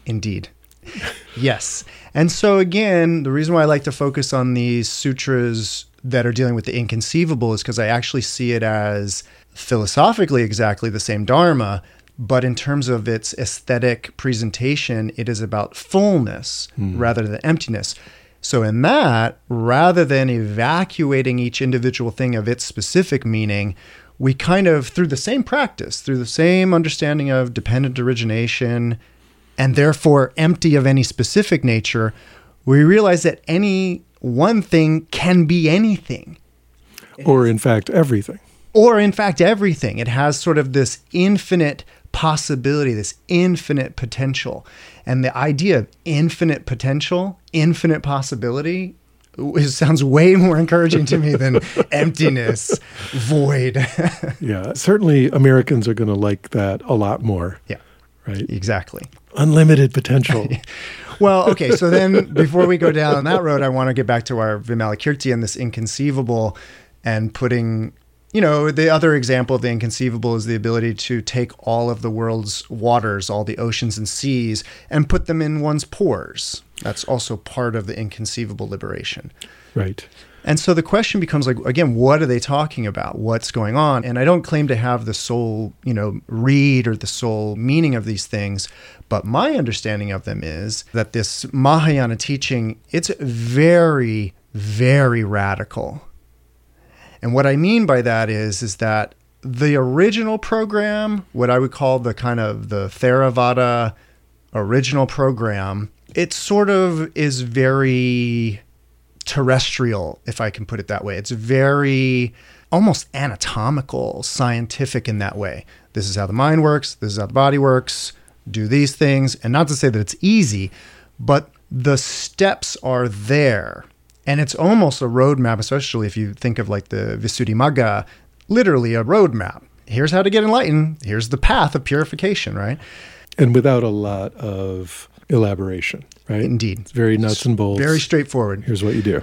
B: Indeed. yes. And so, again, the reason why I like to focus on these sutras that are dealing with the inconceivable is because I actually see it as philosophically exactly the same Dharma, but in terms of its aesthetic presentation, it is about fullness mm. rather than emptiness. So, in that, rather than evacuating each individual thing of its specific meaning, we kind of, through the same practice, through the same understanding of dependent origination, and therefore empty of any specific nature, we realize that any one thing can be anything.
A: Or, in fact, everything.
B: Or, in fact, everything. It has sort of this infinite possibility, this infinite potential. And the idea of infinite potential, infinite possibility, it sounds way more encouraging to me than emptiness, void.
A: yeah, certainly Americans are going to like that a lot more.
B: Yeah.
A: Right.
B: Exactly.
A: Unlimited potential.
B: well, okay. So then before we go down that road, I want to get back to our Vimalakirti and this inconceivable and putting you know, the other example of the inconceivable is the ability to take all of the world's waters, all the oceans and seas, and put them in one's pores. That's also part of the inconceivable liberation.
A: Right.
B: And so the question becomes like again, what are they talking about? What's going on? And I don't claim to have the sole, you know, read or the sole meaning of these things, but my understanding of them is that this Mahayana teaching, it's very very radical and what I mean by that is is that the original program, what I would call the kind of the Theravada original program, it sort of is very terrestrial, if I can put it that way. It's very almost anatomical, scientific in that way. This is how the mind works, this is how the body works, do these things. And not to say that it's easy, but the steps are there. And it's almost a roadmap, especially if you think of like the Visuddhimagga, literally a roadmap. Here's how to get enlightened. Here's the path of purification, right?
A: And without a lot of elaboration, right?
B: Indeed.
A: It's very nuts and bolts.
B: Very straightforward.
A: Here's what you do.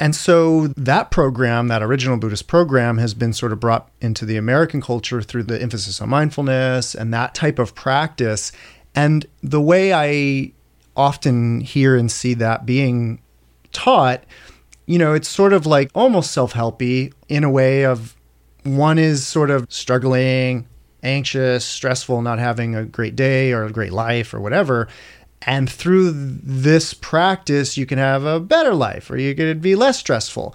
B: And so that program, that original Buddhist program, has been sort of brought into the American culture through the emphasis on mindfulness and that type of practice. And the way I often hear and see that being taught, you know, it's sort of like almost self helpy in a way of one is sort of struggling, anxious, stressful, not having a great day or a great life or whatever. And through this practice, you can have a better life or you could be less stressful.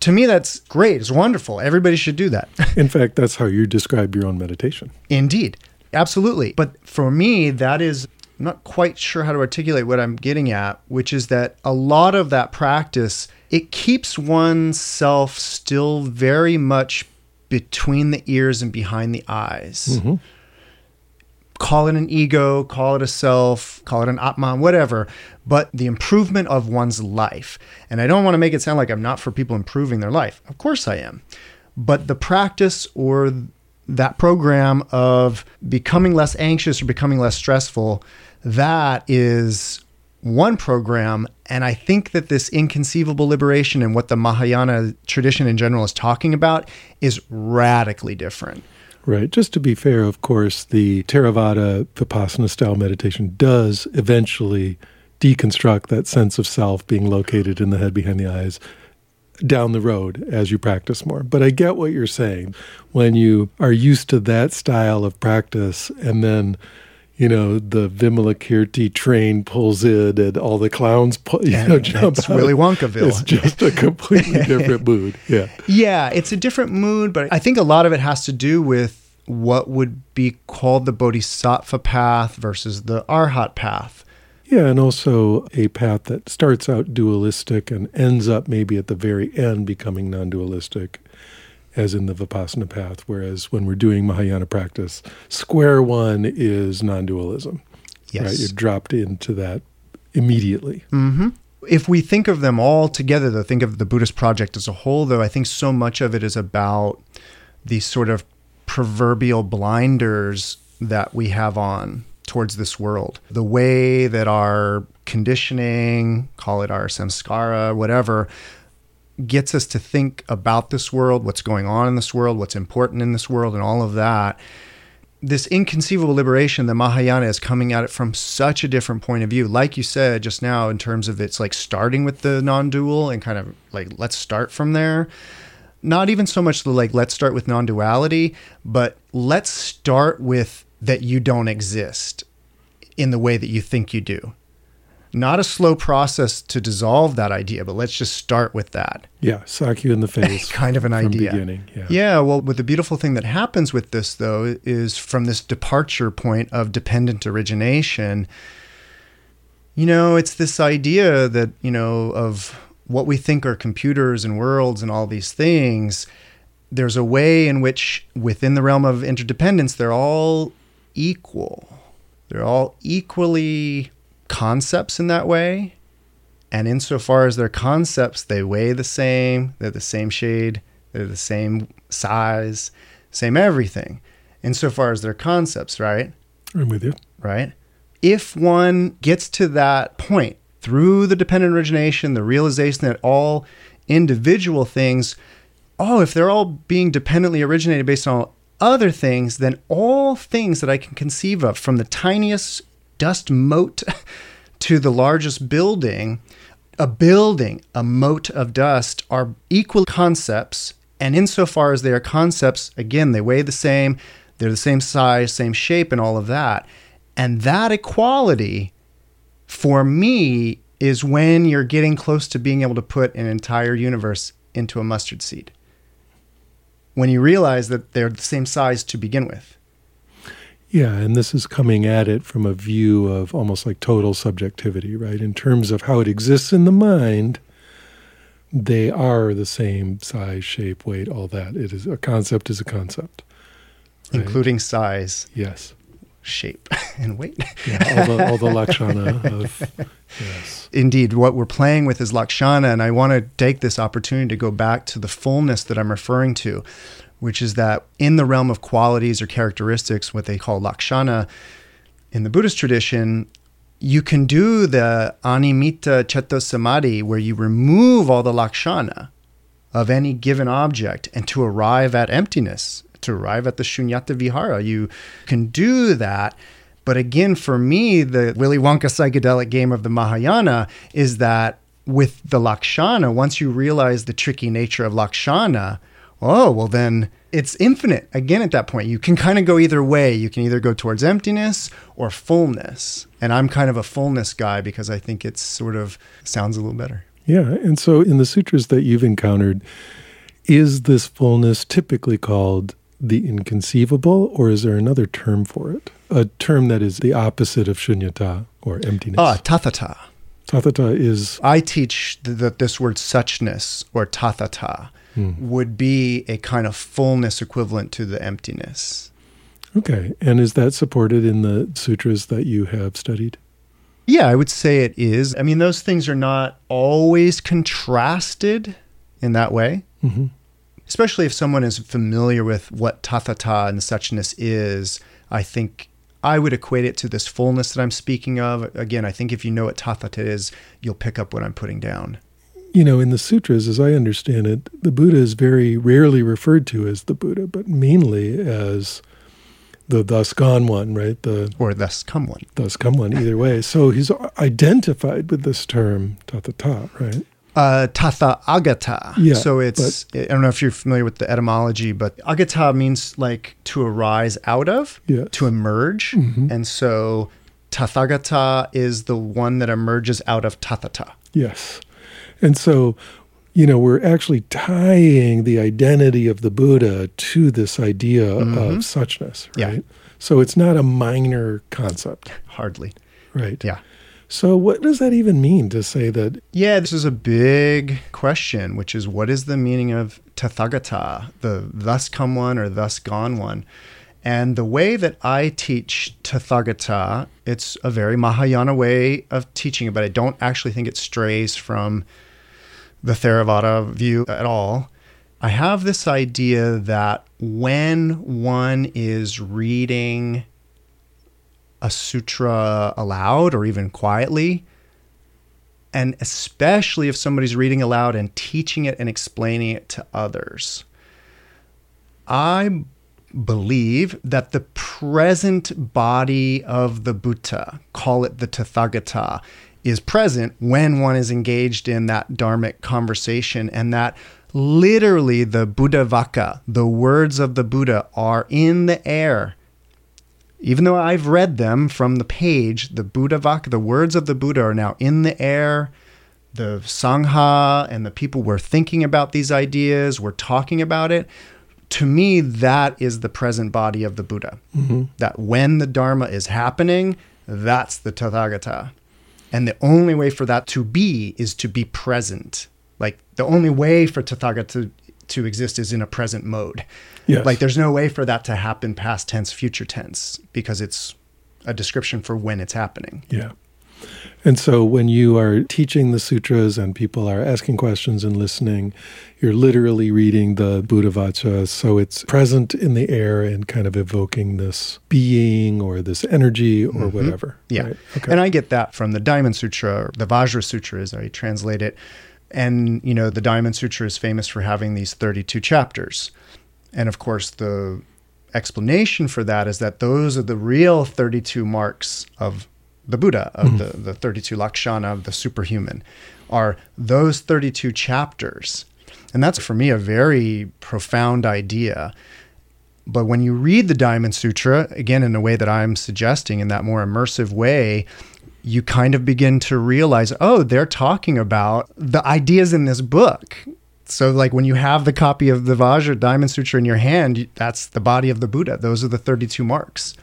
B: To me, that's great. It's wonderful. Everybody should do that.
A: In fact, that's how you describe your own meditation.
B: Indeed. Absolutely. But for me, that is I'm not quite sure how to articulate what I'm getting at, which is that a lot of that practice it keeps oneself still very much between the ears and behind the eyes. Mm-hmm. Call it an ego, call it a self, call it an Atman, whatever, but the improvement of one's life. And I don't want to make it sound like I'm not for people improving their life. Of course I am. But the practice or that program of becoming less anxious or becoming less stressful, that is one program. And I think that this inconceivable liberation and what the Mahayana tradition in general is talking about is radically different.
A: Right. Just to be fair, of course, the Theravada Vipassana style meditation does eventually deconstruct that sense of self being located in the head behind the eyes down the road as you practice more. But I get what you're saying. When you are used to that style of practice and then you know, the Vimalakirti train pulls in and all the clowns you know, jump
B: it's out. Willy Wonkaville.
A: It's just a completely different mood. Yeah.
B: Yeah, it's a different mood, but I think a lot of it has to do with what would be called the Bodhisattva path versus the Arhat path.
A: Yeah, and also a path that starts out dualistic and ends up maybe at the very end becoming non dualistic, as in the Vipassana path. Whereas when we're doing Mahayana practice, square one is non dualism.
B: Yes.
A: Right? You're dropped into that immediately.
B: Mm-hmm. If we think of them all together, though, think of the Buddhist project as a whole, though, I think so much of it is about these sort of proverbial blinders that we have on towards this world. The way that our conditioning, call it our samskara, whatever, gets us to think about this world, what's going on in this world, what's important in this world, and all of that. This inconceivable liberation, the Mahayana is coming at it from such a different point of view. Like you said just now, in terms of it's like starting with the non dual and kind of like, let's start from there not even so much the like let's start with non-duality but let's start with that you don't exist in the way that you think you do not a slow process to dissolve that idea but let's just start with that
A: Yeah, sock you in the face.
B: kind of an idea
A: beginning. Yeah.
B: yeah well but the beautiful thing that happens with this though is from this departure point of dependent origination you know it's this idea that you know of what we think are computers and worlds and all these things there's a way in which within the realm of interdependence they're all equal they're all equally concepts in that way and insofar as they're concepts they weigh the same they're the same shade they're the same size same everything insofar as they're concepts right
A: I'm with you.
B: right? If one gets to that point through the dependent origination, the realization that all individual things, oh, if they're all being dependently originated based on other things, then all things that I can conceive of, from the tiniest dust mote to the largest building, a building, a mote of dust, are equal concepts. And insofar as they are concepts, again, they weigh the same, they're the same size, same shape, and all of that. And that equality, for me, is when you're getting close to being able to put an entire universe into a mustard seed. When you realize that they're the same size to begin with.
A: Yeah, and this is coming at it from a view of almost like total subjectivity, right? In terms of how it exists in the mind, they are the same size, shape, weight, all that. It is a concept is a concept. Right.
B: including size,
A: Yes.
B: shape, and weight.
A: Yeah, all the all the lakshana of yes.
B: Indeed, what we're playing with is Lakshana, and I want to take this opportunity to go back to the fullness that I'm referring to, which is that in the realm of qualities or characteristics, what they call Lakshana, in the Buddhist tradition, you can do the Animitta Chitta Samadhi, where you remove all the Lakshana of any given object and to arrive at emptiness, to arrive at the Shunyata Vihara. You can do that. But again, for me, the Willy Wonka psychedelic game of the Mahayana is that with the Lakshana, once you realize the tricky nature of Lakshana, oh, well, then it's infinite again at that point. You can kind of go either way. You can either go towards emptiness or fullness. And I'm kind of a fullness guy because I think it's sort of sounds a little better.
A: Yeah, and so in the sutras that you've encountered, is this fullness typically called the inconceivable, or is there another term for it? A term that is the opposite of shunyata or emptiness.
B: Ah, tathata.
A: Tathata is
B: I teach that this word suchness or tathata would be a kind of fullness equivalent to the emptiness.
A: okay, and is that supported in the sutras that you have studied?
B: Yeah, I would say it is. I mean, those things are not always contrasted in that way,
A: hmm
B: especially if someone is familiar with what tathata and suchness is. I think I would equate it to this fullness that I'm speaking of. Again, I think if you know what tathata is, you'll pick up what I'm putting down.
A: You know, in the sutras, as I understand it, the Buddha is very rarely referred to as the Buddha, but mainly as the thus gone one, right? The
B: Or thus come one.
A: thus come one, either way. So he's identified with this term, tathata, right?
B: Uh, tatha agata.
A: Yeah,
B: So it's, I don't know if you're familiar with the etymology, but agata means like to arise out of,
A: Yes.
B: to emerge.
A: Mhm.
B: And so tathagata is the one that emerges out of tathata.
A: Yes. And so, you know, we're actually tying the identity of the Buddha to this idea of mm-hmm. suchness,
B: Yeah.
A: right? So it's not a minor concept,
B: Hardly.
A: right?
B: Yeah.
A: So, what does that even mean to say that?
B: Yeah, this is a big question, which is what is the meaning of Tathagata, the thus come one or thus gone one? And the way that I teach Tathagata, it's a very Mahayana way of teaching it, but I don't actually think it strays from the Theravada view at all. I have this idea that when one is reading a sutra aloud or even quietly, and especially if somebody's reading aloud and teaching it and explaining it to others, I believe that the present body of the Buddha, call it the Tathagata, is present when one is engaged in that dharmic conversation and that literally the Buddha Vaka, the words of the Buddha, are in the air. Even though I've read them from the page, the Buddha Vaka, the words of the Buddha are now in the air. The Sangha and the people were thinking about these ideas, were talking about it. To me, that is the present body of the Buddha. Mm-hmm. That when the Dharma is happening, that's the Tathagata. And the only way for that to be is to be present like the only way for Tathagata to, to exist is in a present mode. Yes. Like there's no way for that to happen past tense, future tense, because it's a description for when it's happening.
A: Yeah. And so when you are teaching the sutras and people are asking questions and listening, you're literally reading the Buddha Vacha. So it's present in the air and kind of evoking this being or this energy or mm-hmm. whatever.
B: Yeah. Right? Okay. And I get that from the Diamond Sutra, or the Vajra Sutra, as I translate it. And, you know, the Diamond Sutra is famous for having these 32 chapters. And of course, the explanation for that is that those are the real 32 marks of the Buddha, of mm. the, the 32 lakshana of the superhuman, are those 32 chapters. And that's for me a very profound idea. But when you read the Diamond Sutra, again, in a way that I'm suggesting, in that more immersive way, you kind of begin to realize, oh, they're talking about the ideas in this book. So, like when you have the copy of the Vajra Diamond Sutra in your hand, that's the body of the Buddha. Those are the 32 marks.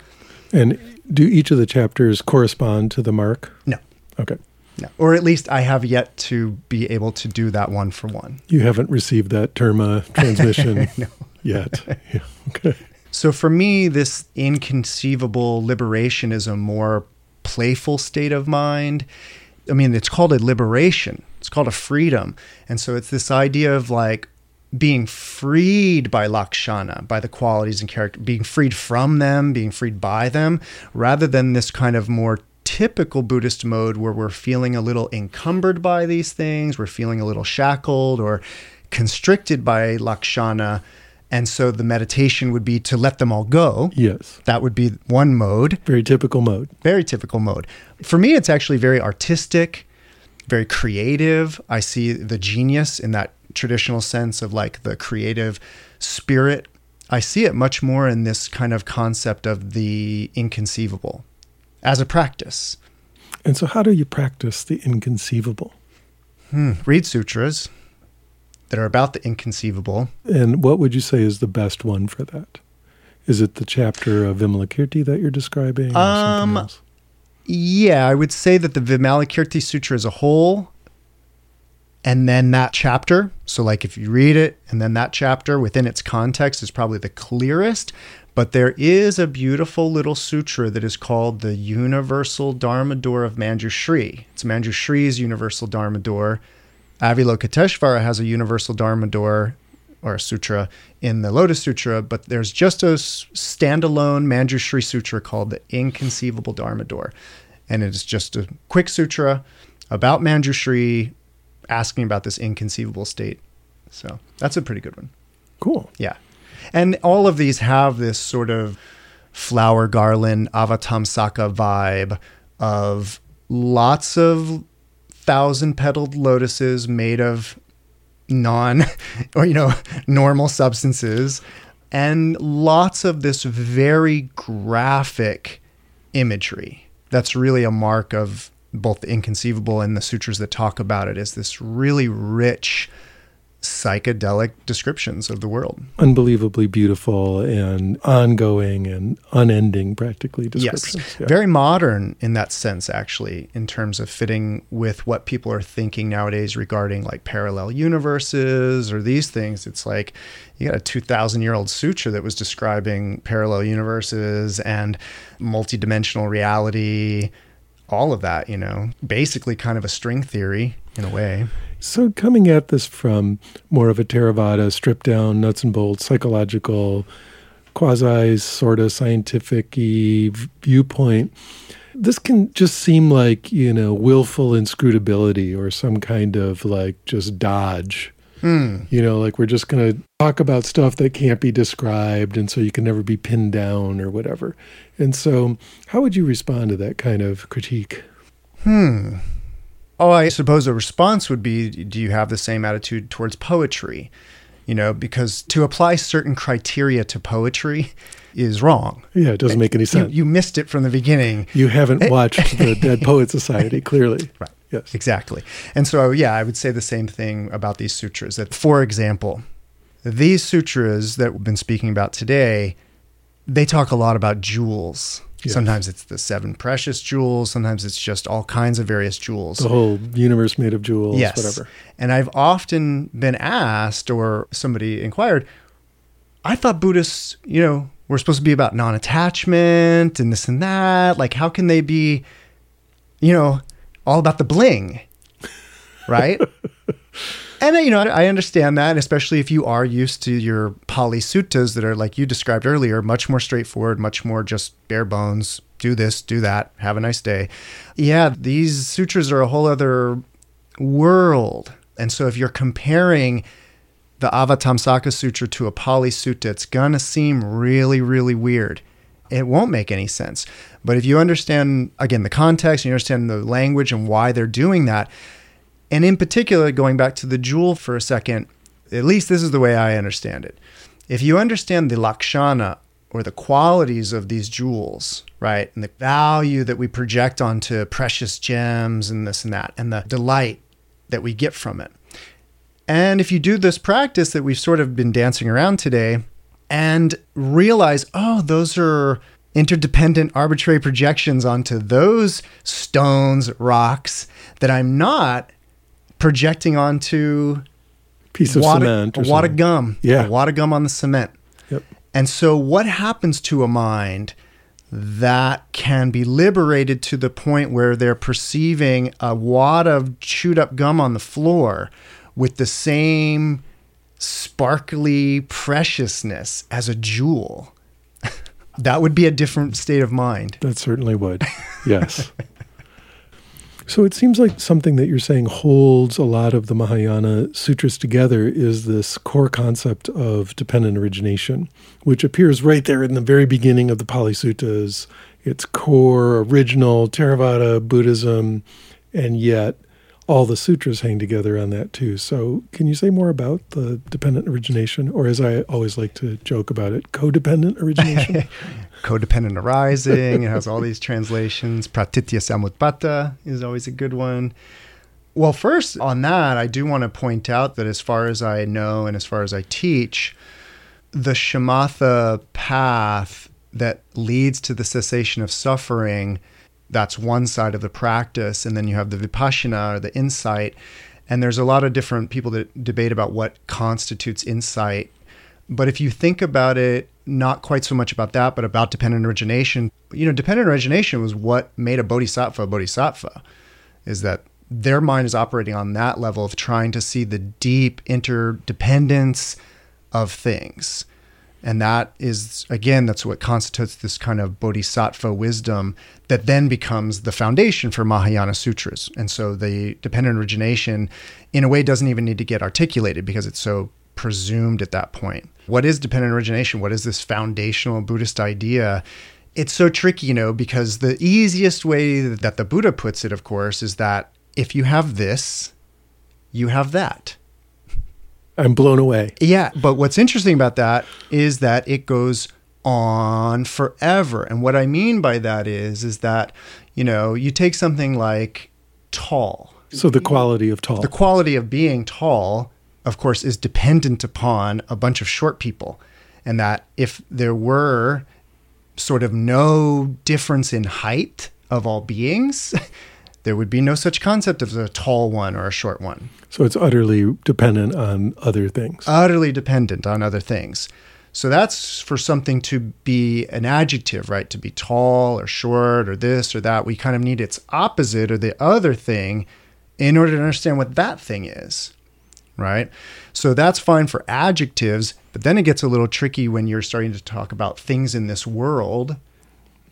A: And do each of the chapters correspond to the mark?
B: No.
A: Okay.
B: No. Or at least I have yet to be able to do that one for one.
A: You haven't received that terma transmission no. yet. Yeah. Okay.
B: So for me, this inconceivable liberation is a more playful state of mind. I mean, it's called a liberation, it's called a freedom. And so it's this idea of like being freed by lakshana, by the qualities and character, being freed from them, being freed by them, rather than this kind of more typical Buddhist mode where we're feeling a little encumbered by these things, we're feeling a little shackled or constricted by lakshana and so the meditation would be to let them all go.
A: Yes.
B: That would be one mode.
A: Very typical mode.
B: Very typical mode. For me, it's actually very artistic, very creative. I see the genius in that traditional sense of like the creative spirit. I see it much more in this kind of concept of the inconceivable as a practice.
A: And so, how do you practice the inconceivable?
B: Hmm. Read sutras that are about the inconceivable.
A: And what would you say is the best one for that? Is it the chapter of Vimalakirti that you're describing? um,
B: Yeah, I would say that the Vimalakirti Sutra as a whole, and then that chapter. So, like if you read it and then that chapter within its context is probably the clearest. But there is a beautiful little sutra that is called the Universal Dharma Door of Manjushri. It's Manjushri's Universal Dharma Door Avalokiteshvara has a universal Dharma door or a sutra in the Lotus Sutra, but there's just a standalone Manjushri Sutra called the Inconceivable Dharma Door. And it is just a quick sutra about Manjushri asking about this inconceivable state. So that's a pretty good one.
A: Cool.
B: Yeah. And all of these have this sort of flower garland, avatamsaka vibe of lots of thousand petaled lotuses made of non or you know normal substances and lots of this very graphic imagery that's really a mark of both the inconceivable and the sutras that talk about it is this really rich psychedelic descriptions of the world.
A: Unbelievably beautiful and ongoing and unending, practically, descriptions.
B: Yes. Yeah. Very modern in that sense, actually, in terms of fitting with what people are thinking nowadays regarding like parallel universes or these things. It's like you got a 2,000 year old sutra that was describing parallel universes and multidimensional reality all of that, you know, basically kind of a string theory in a way.
A: So, coming at this from more of a Theravada, stripped down, nuts and bolts, psychological, quasi sort of scientific viewpoint, this can just seem like, you know, willful inscrutability or some kind of like just dodge.
B: Hmm.
A: You know, like we're just going to talk about stuff that can't be described. And so you can never be pinned down or whatever. And so, how would you respond to that kind of critique?
B: Hmm. Oh, I suppose a response would be do you have the same attitude towards poetry? You know, because to apply certain criteria to poetry is wrong.
A: Yeah, it doesn't make any sense.
B: You, you missed it from the beginning.
A: You haven't watched the Dead Poet Society, clearly.
B: Right.
A: Yes.
B: Exactly. And so, yeah, I would say the same thing about these sutras. That, for example, these sutras that we've been speaking about today, they talk a lot about jewels Yes. Sometimes it's the seven precious jewels. Sometimes it's just all kinds of various jewels.
A: The whole universe made of jewels,
B: yes.
A: whatever.
B: And I've often been asked, or somebody inquired, I thought Buddhists, you know, were supposed to be about non attachment and this and that. Like, how can they be, you know, all about the bling? Right? And you know, I understand that, especially if you are used to your Pali suttas that are like you described earlier, much more straightforward, much more just bare bones. Do this, do that. Have a nice day. Yeah, these sutras are a whole other world. And so if you're comparing the Avatamsaka Sutra to a Pali Sutta, it's gonna seem really, really weird. It won't make any sense. But if you understand again the context, and you understand the language and why they're doing that and in particular, going back to the jewel for a second, at least this is the way I understand it. If you understand the lakshana or the qualities of these jewels, right, and the value that we project onto precious gems and this and that, and the delight that we get from it. And if you do this practice that we've sort of been dancing around today and realize, oh, those are interdependent arbitrary projections onto those stones, rocks that I'm not projecting onto
A: piece of
B: wad
A: cement,
B: a wad of gum,
A: yeah,
B: a wad of gum on the cement.
A: Yep.
B: And so, what happens to a mind that can be liberated to the point where they're perceiving a wad of chewed up gum on the floor with the same sparkly preciousness as a jewel? That would be a different state of mind.
A: That certainly would. Yes. So it seems like something that you're saying holds a lot of the Mahayana sutras together is this core concept of dependent origination, which appears right there in the very beginning of the Pali Suttas. It's core, original Theravada Buddhism, and yet all the sutras hang together on that too. So, can you say more about the dependent origination, or as I always like to joke about it, codependent origination?
B: codependent arising. it has all these translations. Pratitya Samutpada is always a good one. Well, first on that, I do want to point out that as far as I know and as far as I teach, the shamatha path that leads to the cessation of suffering that's one side of the practice. And then you have the vipassana or the insight. And there's a lot of different people that debate about what constitutes insight. But if you think about it, not quite so much about that, but about dependent origination, you know, dependent origination was what made a bodhisattva a bodhisattva, is that their mind is operating on that level of trying to see the deep interdependence of things. And that is, again, that's what constitutes this kind of bodhisattva wisdom that then becomes the foundation for Mahayana sutras. And so the dependent origination, in a way, doesn't even need to get articulated because it's so presumed at that point. What is dependent origination? What is this foundational Buddhist idea? It's so tricky, you know, because the easiest way that the Buddha puts it, of course, is that if you have this, you have that.
A: I'm blown away.
B: Yeah. But what's interesting about that is that it goes on forever. And what I mean by that is, is that, you know, you take something like tall.
A: So the quality of tall.
B: The quality of being tall of course, is dependent upon a bunch of short people. And that if there were sort of no difference in height of all beings, there would be no such concept of a tall one or a short one.
A: So it's utterly dependent on other things.
B: Utterly dependent on other things. So that's for something to be an adjective, right? To be tall or short or this or that. We kind of need its opposite or the other thing in order to understand what that thing is, right? So that's fine for adjectives, but then it gets a little tricky when you're starting to talk about things in this world.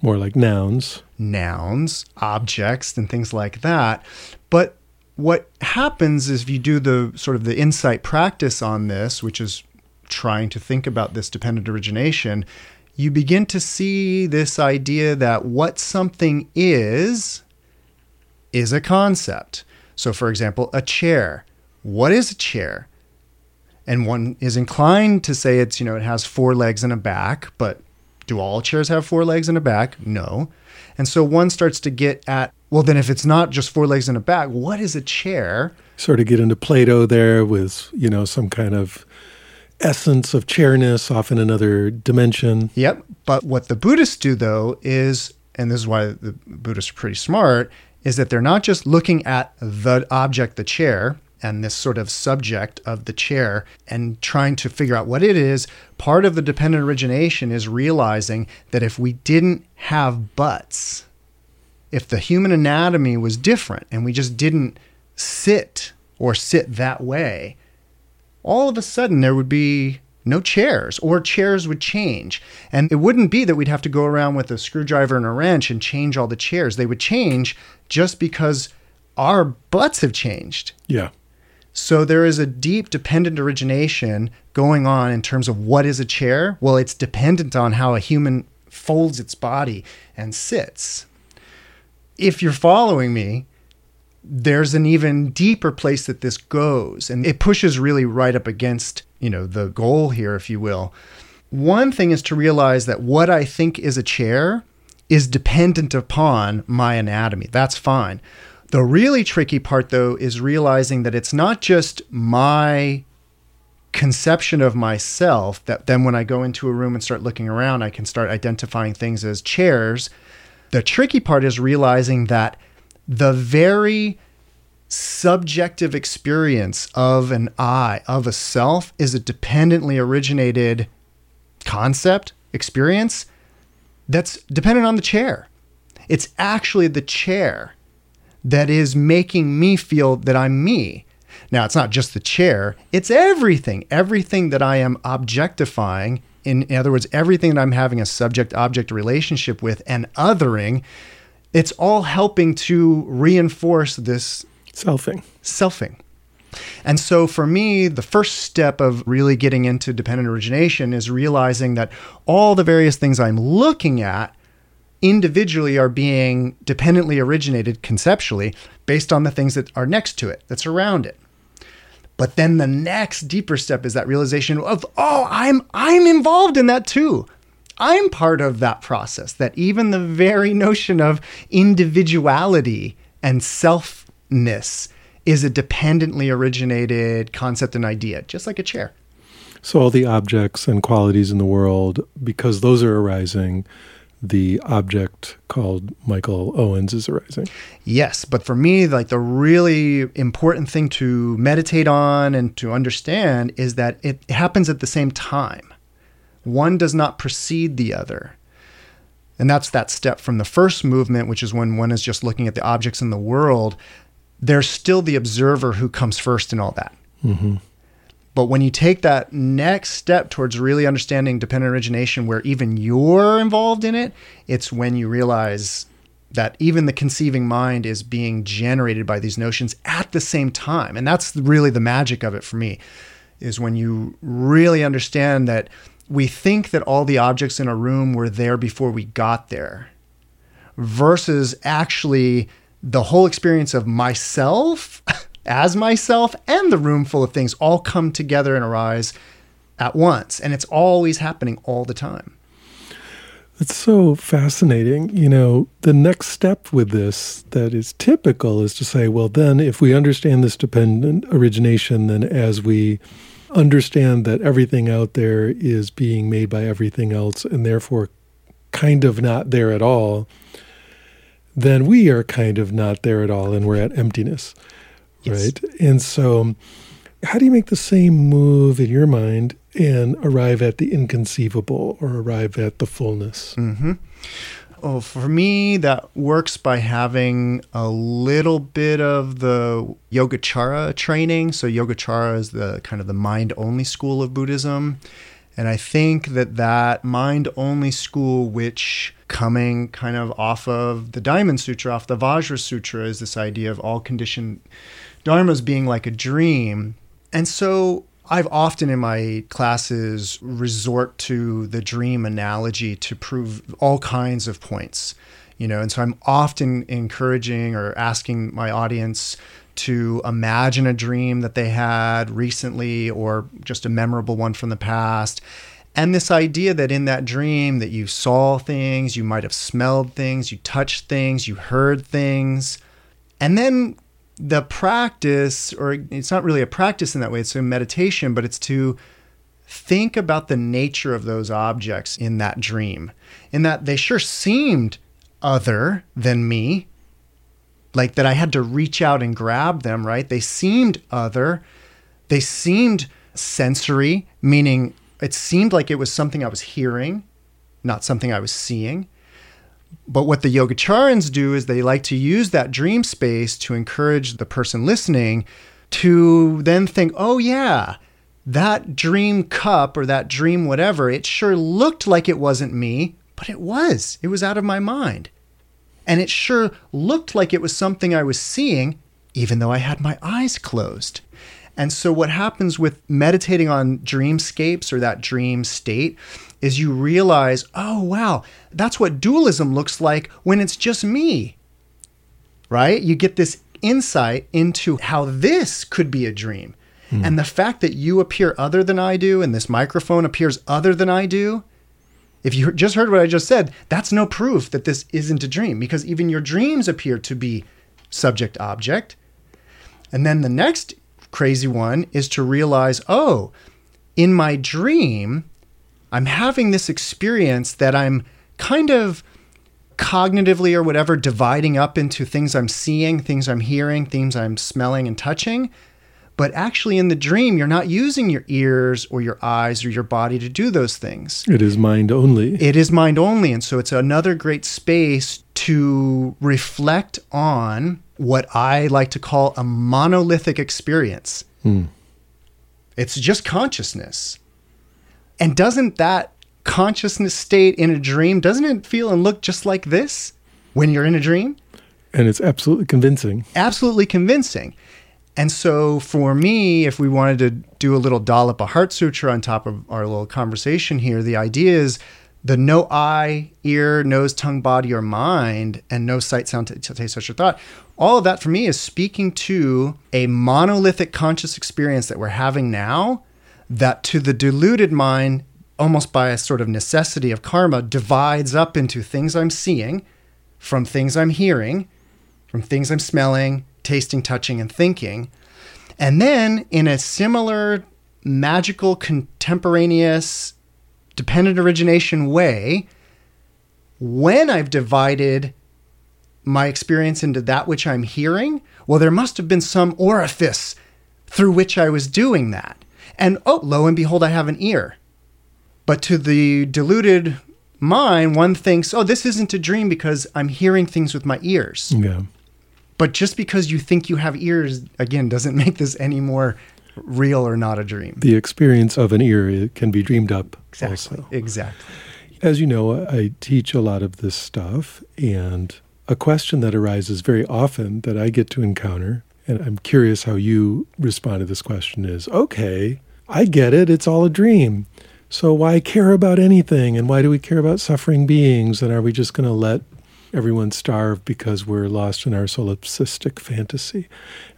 A: More like nouns.
B: Nouns, objects, and things like that. But what happens is if you do the sort of the insight practice on this, which is trying to think about this dependent origination, you begin to see this idea that what something is, is a concept. So, for example, a chair. What is a chair? And one is inclined to say it's, you know, it has four legs and a back, but do all chairs have four legs and a back? No. And so one starts to get at, well, then if it's not just four legs and a back, what is a chair?
A: Sort of get into Plato there with, you know, some kind of essence of chairness off in another dimension.
B: Yep. But what the Buddhists do, though, is, and this is why the Buddhists are pretty smart, is that they're not just looking at the object, the chair, and this sort of subject of the chair and trying to figure out what it is. Part of the dependent origination is realizing that if we didn't have butts, if the human anatomy was different and we just didn't sit or sit that way, all of a sudden there would be no chairs or chairs would change. And it wouldn't be that we'd have to go around with a screwdriver and a wrench and change all the chairs. They would change just because our butts have changed.
A: Yeah.
B: So there is a deep dependent origination going on in terms of what is a chair. Well, it's dependent on how a human folds its body and sits. If you're following me, there's an even deeper place that this goes and it pushes really right up against you know the goal here if you will one thing is to realize that what i think is a chair is dependent upon my anatomy that's fine the really tricky part though is realizing that it's not just my conception of myself that then when i go into a room and start looking around i can start identifying things as chairs the tricky part is realizing that the very subjective experience of an I, of a self, is a dependently originated concept, experience that's dependent on the chair. It's actually the chair that is making me feel that I'm me. Now, it's not just the chair, it's everything, everything that I am objectifying. In, in other words, everything that I'm having a subject object relationship with and othering it's all helping to reinforce this
A: selfing.
B: Selfing. And so for me, the first step of really getting into dependent origination is realizing that all the various things I'm looking at individually are being dependently originated conceptually based on the things that are next to it, that's around it. But then the next deeper step is that realization of, oh, I'm I'm involved in that too. I'm part of that process, that even the very notion of individuality and selfness is a dependently originated concept and idea, just like a chair.
A: So, all the objects and qualities in the world, because those are arising, the object called Michael Owens is arising.
B: Yes, but for me, like the really important thing to meditate on and to understand is that it happens at the same time. One does not precede the other. And that's that step from the first movement, which is when one is just looking at the objects in the world. There's still the observer who comes first in all that. Mm-hmm. But when you take that next step towards really understanding dependent origination, where even you're involved in it, it's when you realize that even the conceiving mind is being generated by these notions at the same time. And that's really the magic of it for me, is when you really understand that we think that all the objects in a room were there before we got there versus actually the whole experience of myself as myself and the room full of things all come together and arise at once and it's always happening all the time
A: It's so fascinating. You know, the next step with this that is typical is to say, well, then if we understand this dependent origination, then as we understand that everything out there is being made by everything else and therefore kind of not there at all, then we are kind of not there at all and we're at emptiness. Yes. Right. And so, how do you make the same move in your mind and arrive at the inconceivable or arrive at the fullness?
B: Mm-hmm. Oh, for me, that works by having a little bit of the Yogacara training. So, Yogacara is the kind of the mind only school of Buddhism. And I think that that mind only school, which coming kind of off of the Diamond Sutra, off the Vajra Sutra, is this idea of all conditioned dharmas being like a dream. And so I've often in my classes resort to the dream analogy to prove all kinds of points. You know, and so I'm often encouraging or asking my audience to imagine a dream that they had recently or just a memorable one from the past and this idea that in that dream that you saw things you might have smelled things you touched things you heard things and then the practice or it's not really a practice in that way it's a meditation but it's to think about the nature of those objects in that dream in that they sure seemed other than me like that I had to reach out and grab them, right? They seemed other. They seemed sensory, meaning it seemed like it was something I was hearing, not something I was seeing. But what the Yogacharans do is they like to use that dream space to encourage the person listening to then think, oh, yeah, that dream cup or that dream whatever, it sure looked like it wasn't me, but it was. It was out of my mind. And it sure looked like it was something I was seeing, even though I had my eyes closed. And so, what happens with meditating on dreamscapes or that dream state is you realize, oh, wow, that's what dualism looks like when it's just me. Right? You get this insight into how this could be a dream. Hmm. And the fact that you appear other than I do and this microphone appears other than I do if you just heard what I just said, that's no proof that this isn't a dream because even your dreams appear to be subject object. And then the next crazy one is to realize oh, in my dream, I'm having this experience that I'm kind of cognitively or whatever dividing up into things I'm seeing, things I'm hearing, things I'm smelling and touching. But actually, in the dream, you're not using your ears or your eyes or your body to do those things.
A: It is mind only.
B: It is mind only. And so it's another great space to reflect on what I like to call a monolithic experience. Hmm. It's just consciousness. And doesn't that consciousness state in a dream, doesn't it feel and look just like this when you're in a dream?
A: And it's absolutely convincing.
B: Absolutely convincing. And so for me, if we wanted to do a little dollop of Heart Sutra on top of our little conversation here, the idea is the no eye, ear, nose, tongue, body, or mind, and no sight, sound, taste, touch, or thought. All of that for me is speaking to a monolithic conscious experience that we're having now that to the deluded mind, almost by a sort of necessity of karma, divides up into things I'm seeing from things I'm hearing, from things I'm smelling, tasting, touching, and thinking. And then, in a similar magical, contemporaneous, dependent origination way, when I've divided my experience into that which I'm hearing, well, there must have been some orifice through which I was doing that. And oh, lo and behold, I have an ear. But to the deluded mind, one thinks, oh, this isn't a dream because I'm hearing things with my ears.
A: Yeah.
B: But just because you think you have ears, again, doesn't make this any more real or not a dream.
A: The experience of an ear can be dreamed up.
B: Exactly.
A: Also.
B: Exactly.
A: As you know, I teach a lot of this stuff, and a question that arises very often that I get to encounter, and I'm curious how you respond to this question is okay, I get it, it's all a dream. So why care about anything? And why do we care about suffering beings? And are we just going to let everyone starve because we're lost in our solipsistic fantasy.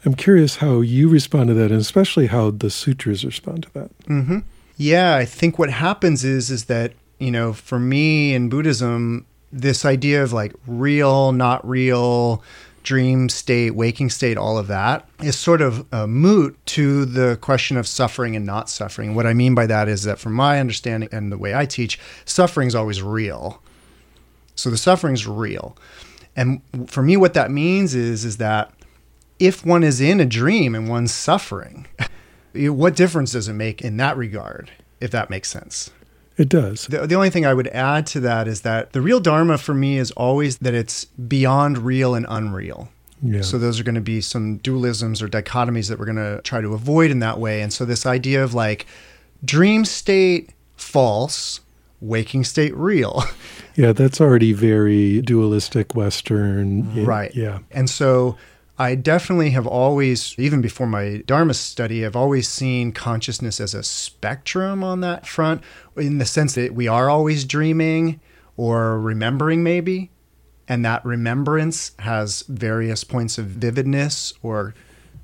A: I'm curious how you respond to that, and especially how the sutras respond to that.
B: Mm-hmm. Yeah, I think what happens is is that you know, for me in Buddhism, this idea of like real, not real, dream state, waking state, all of that is sort of a moot to the question of suffering and not suffering. What I mean by that is that, from my understanding and the way I teach, suffering is always real. So the suffering is real. And for me, what that means is, is that if one is in a dream and one's suffering, what difference does it make in that regard, if that makes sense?
A: It does.
B: The, the only thing I would add to that is that the real Dharma for me is always that it's beyond real and unreal. Yeah. So those are going to be some dualisms or dichotomies that we're going to try to avoid in that way. And so this idea of like dream state false, waking state real.
A: Yeah, that's already very dualistic Western.
B: Right.
A: Yeah.
B: And so I definitely have always, even before my Dharma study, I've always seen consciousness as a spectrum on that front, in the sense that we are always dreaming or remembering, maybe. And that remembrance has various points of vividness or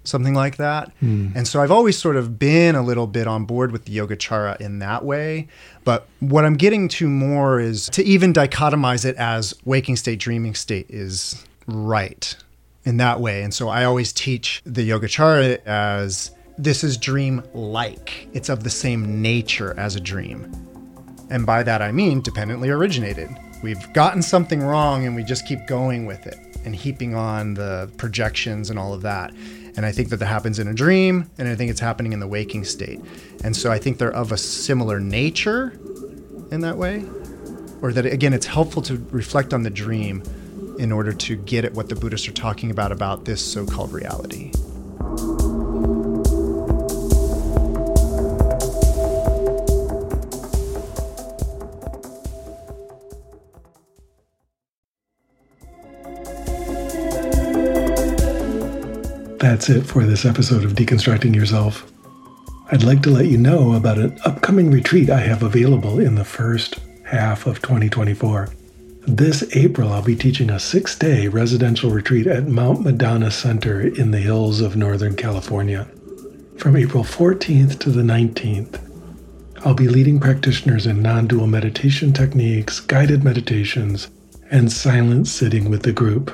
B: something like that. Mm. And so I've always sort of been a little bit on board with the Yogacara in that way. But what I'm getting to more is to even dichotomize it as waking state, dreaming state is right in that way. And so I always teach the Yogacara as this is dream like, it's of the same nature as a dream. And by that I mean dependently originated. We've gotten something wrong and we just keep going with it and heaping on the projections and all of that. And I think that that happens in a dream, and I think it's happening in the waking state. And so I think they're of a similar nature in that way. Or that, again, it's helpful to reflect on the dream in order to get at what the Buddhists are talking about about this so called reality.
A: That's it for this episode of Deconstructing Yourself. I'd like to let you know about an upcoming retreat I have available in the first half of 2024. This April, I'll be teaching a six day residential retreat at Mount Madonna Center in the hills of Northern California. From April 14th to the 19th, I'll be leading practitioners in non dual meditation techniques, guided meditations, and silent sitting with the group.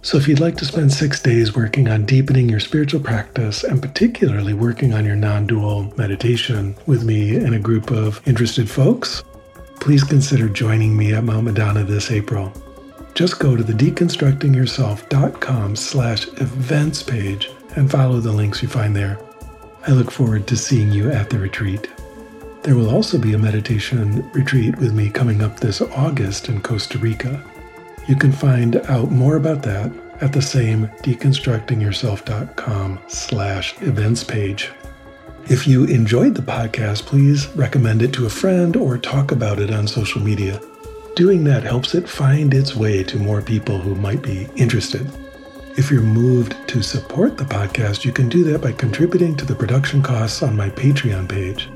A: So, if you'd like to spend six days working on deepening your spiritual practice and particularly working on your non dual meditation with me and a group of interested folks, please consider joining me at Mount Madonna this April. Just go to the deconstructingyourself.com slash events page and follow the links you find there. I look forward to seeing you at the retreat. There will also be a meditation retreat with me coming up this August in Costa Rica. You can find out more about that at the same deconstructingyourself.com slash events page. If you enjoyed the podcast, please recommend it to a friend or talk about it on social media. Doing that helps it find its way to more people who might be interested. If you're moved to support the podcast, you can do that by contributing to the production costs on my Patreon page.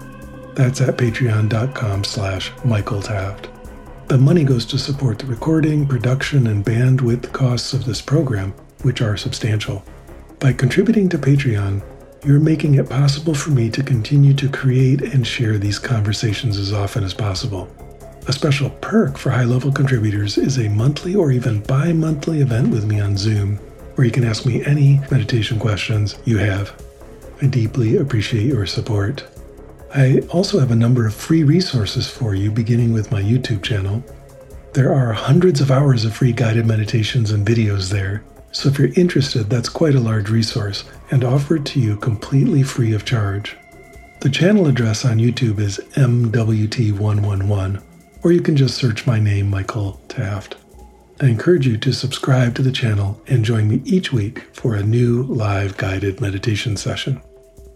A: That's at patreon.com slash Michael Taft. The money goes to support the recording, production, and bandwidth costs of this program, which are substantial. By contributing to Patreon, you're making it possible for me to continue to create and share these conversations as often as possible. A special perk for high level contributors is a monthly or even bi monthly event with me on Zoom, where you can ask me any meditation questions you have. I deeply appreciate your support. I also have a number of free resources for you, beginning with my YouTube channel. There are hundreds of hours of free guided meditations and videos there, so if you're interested, that's quite a large resource and offered to you completely free of charge. The channel address on YouTube is MWT111, or you can just search my name, Michael Taft. I encourage you to subscribe to the channel and join me each week for a new live guided meditation session.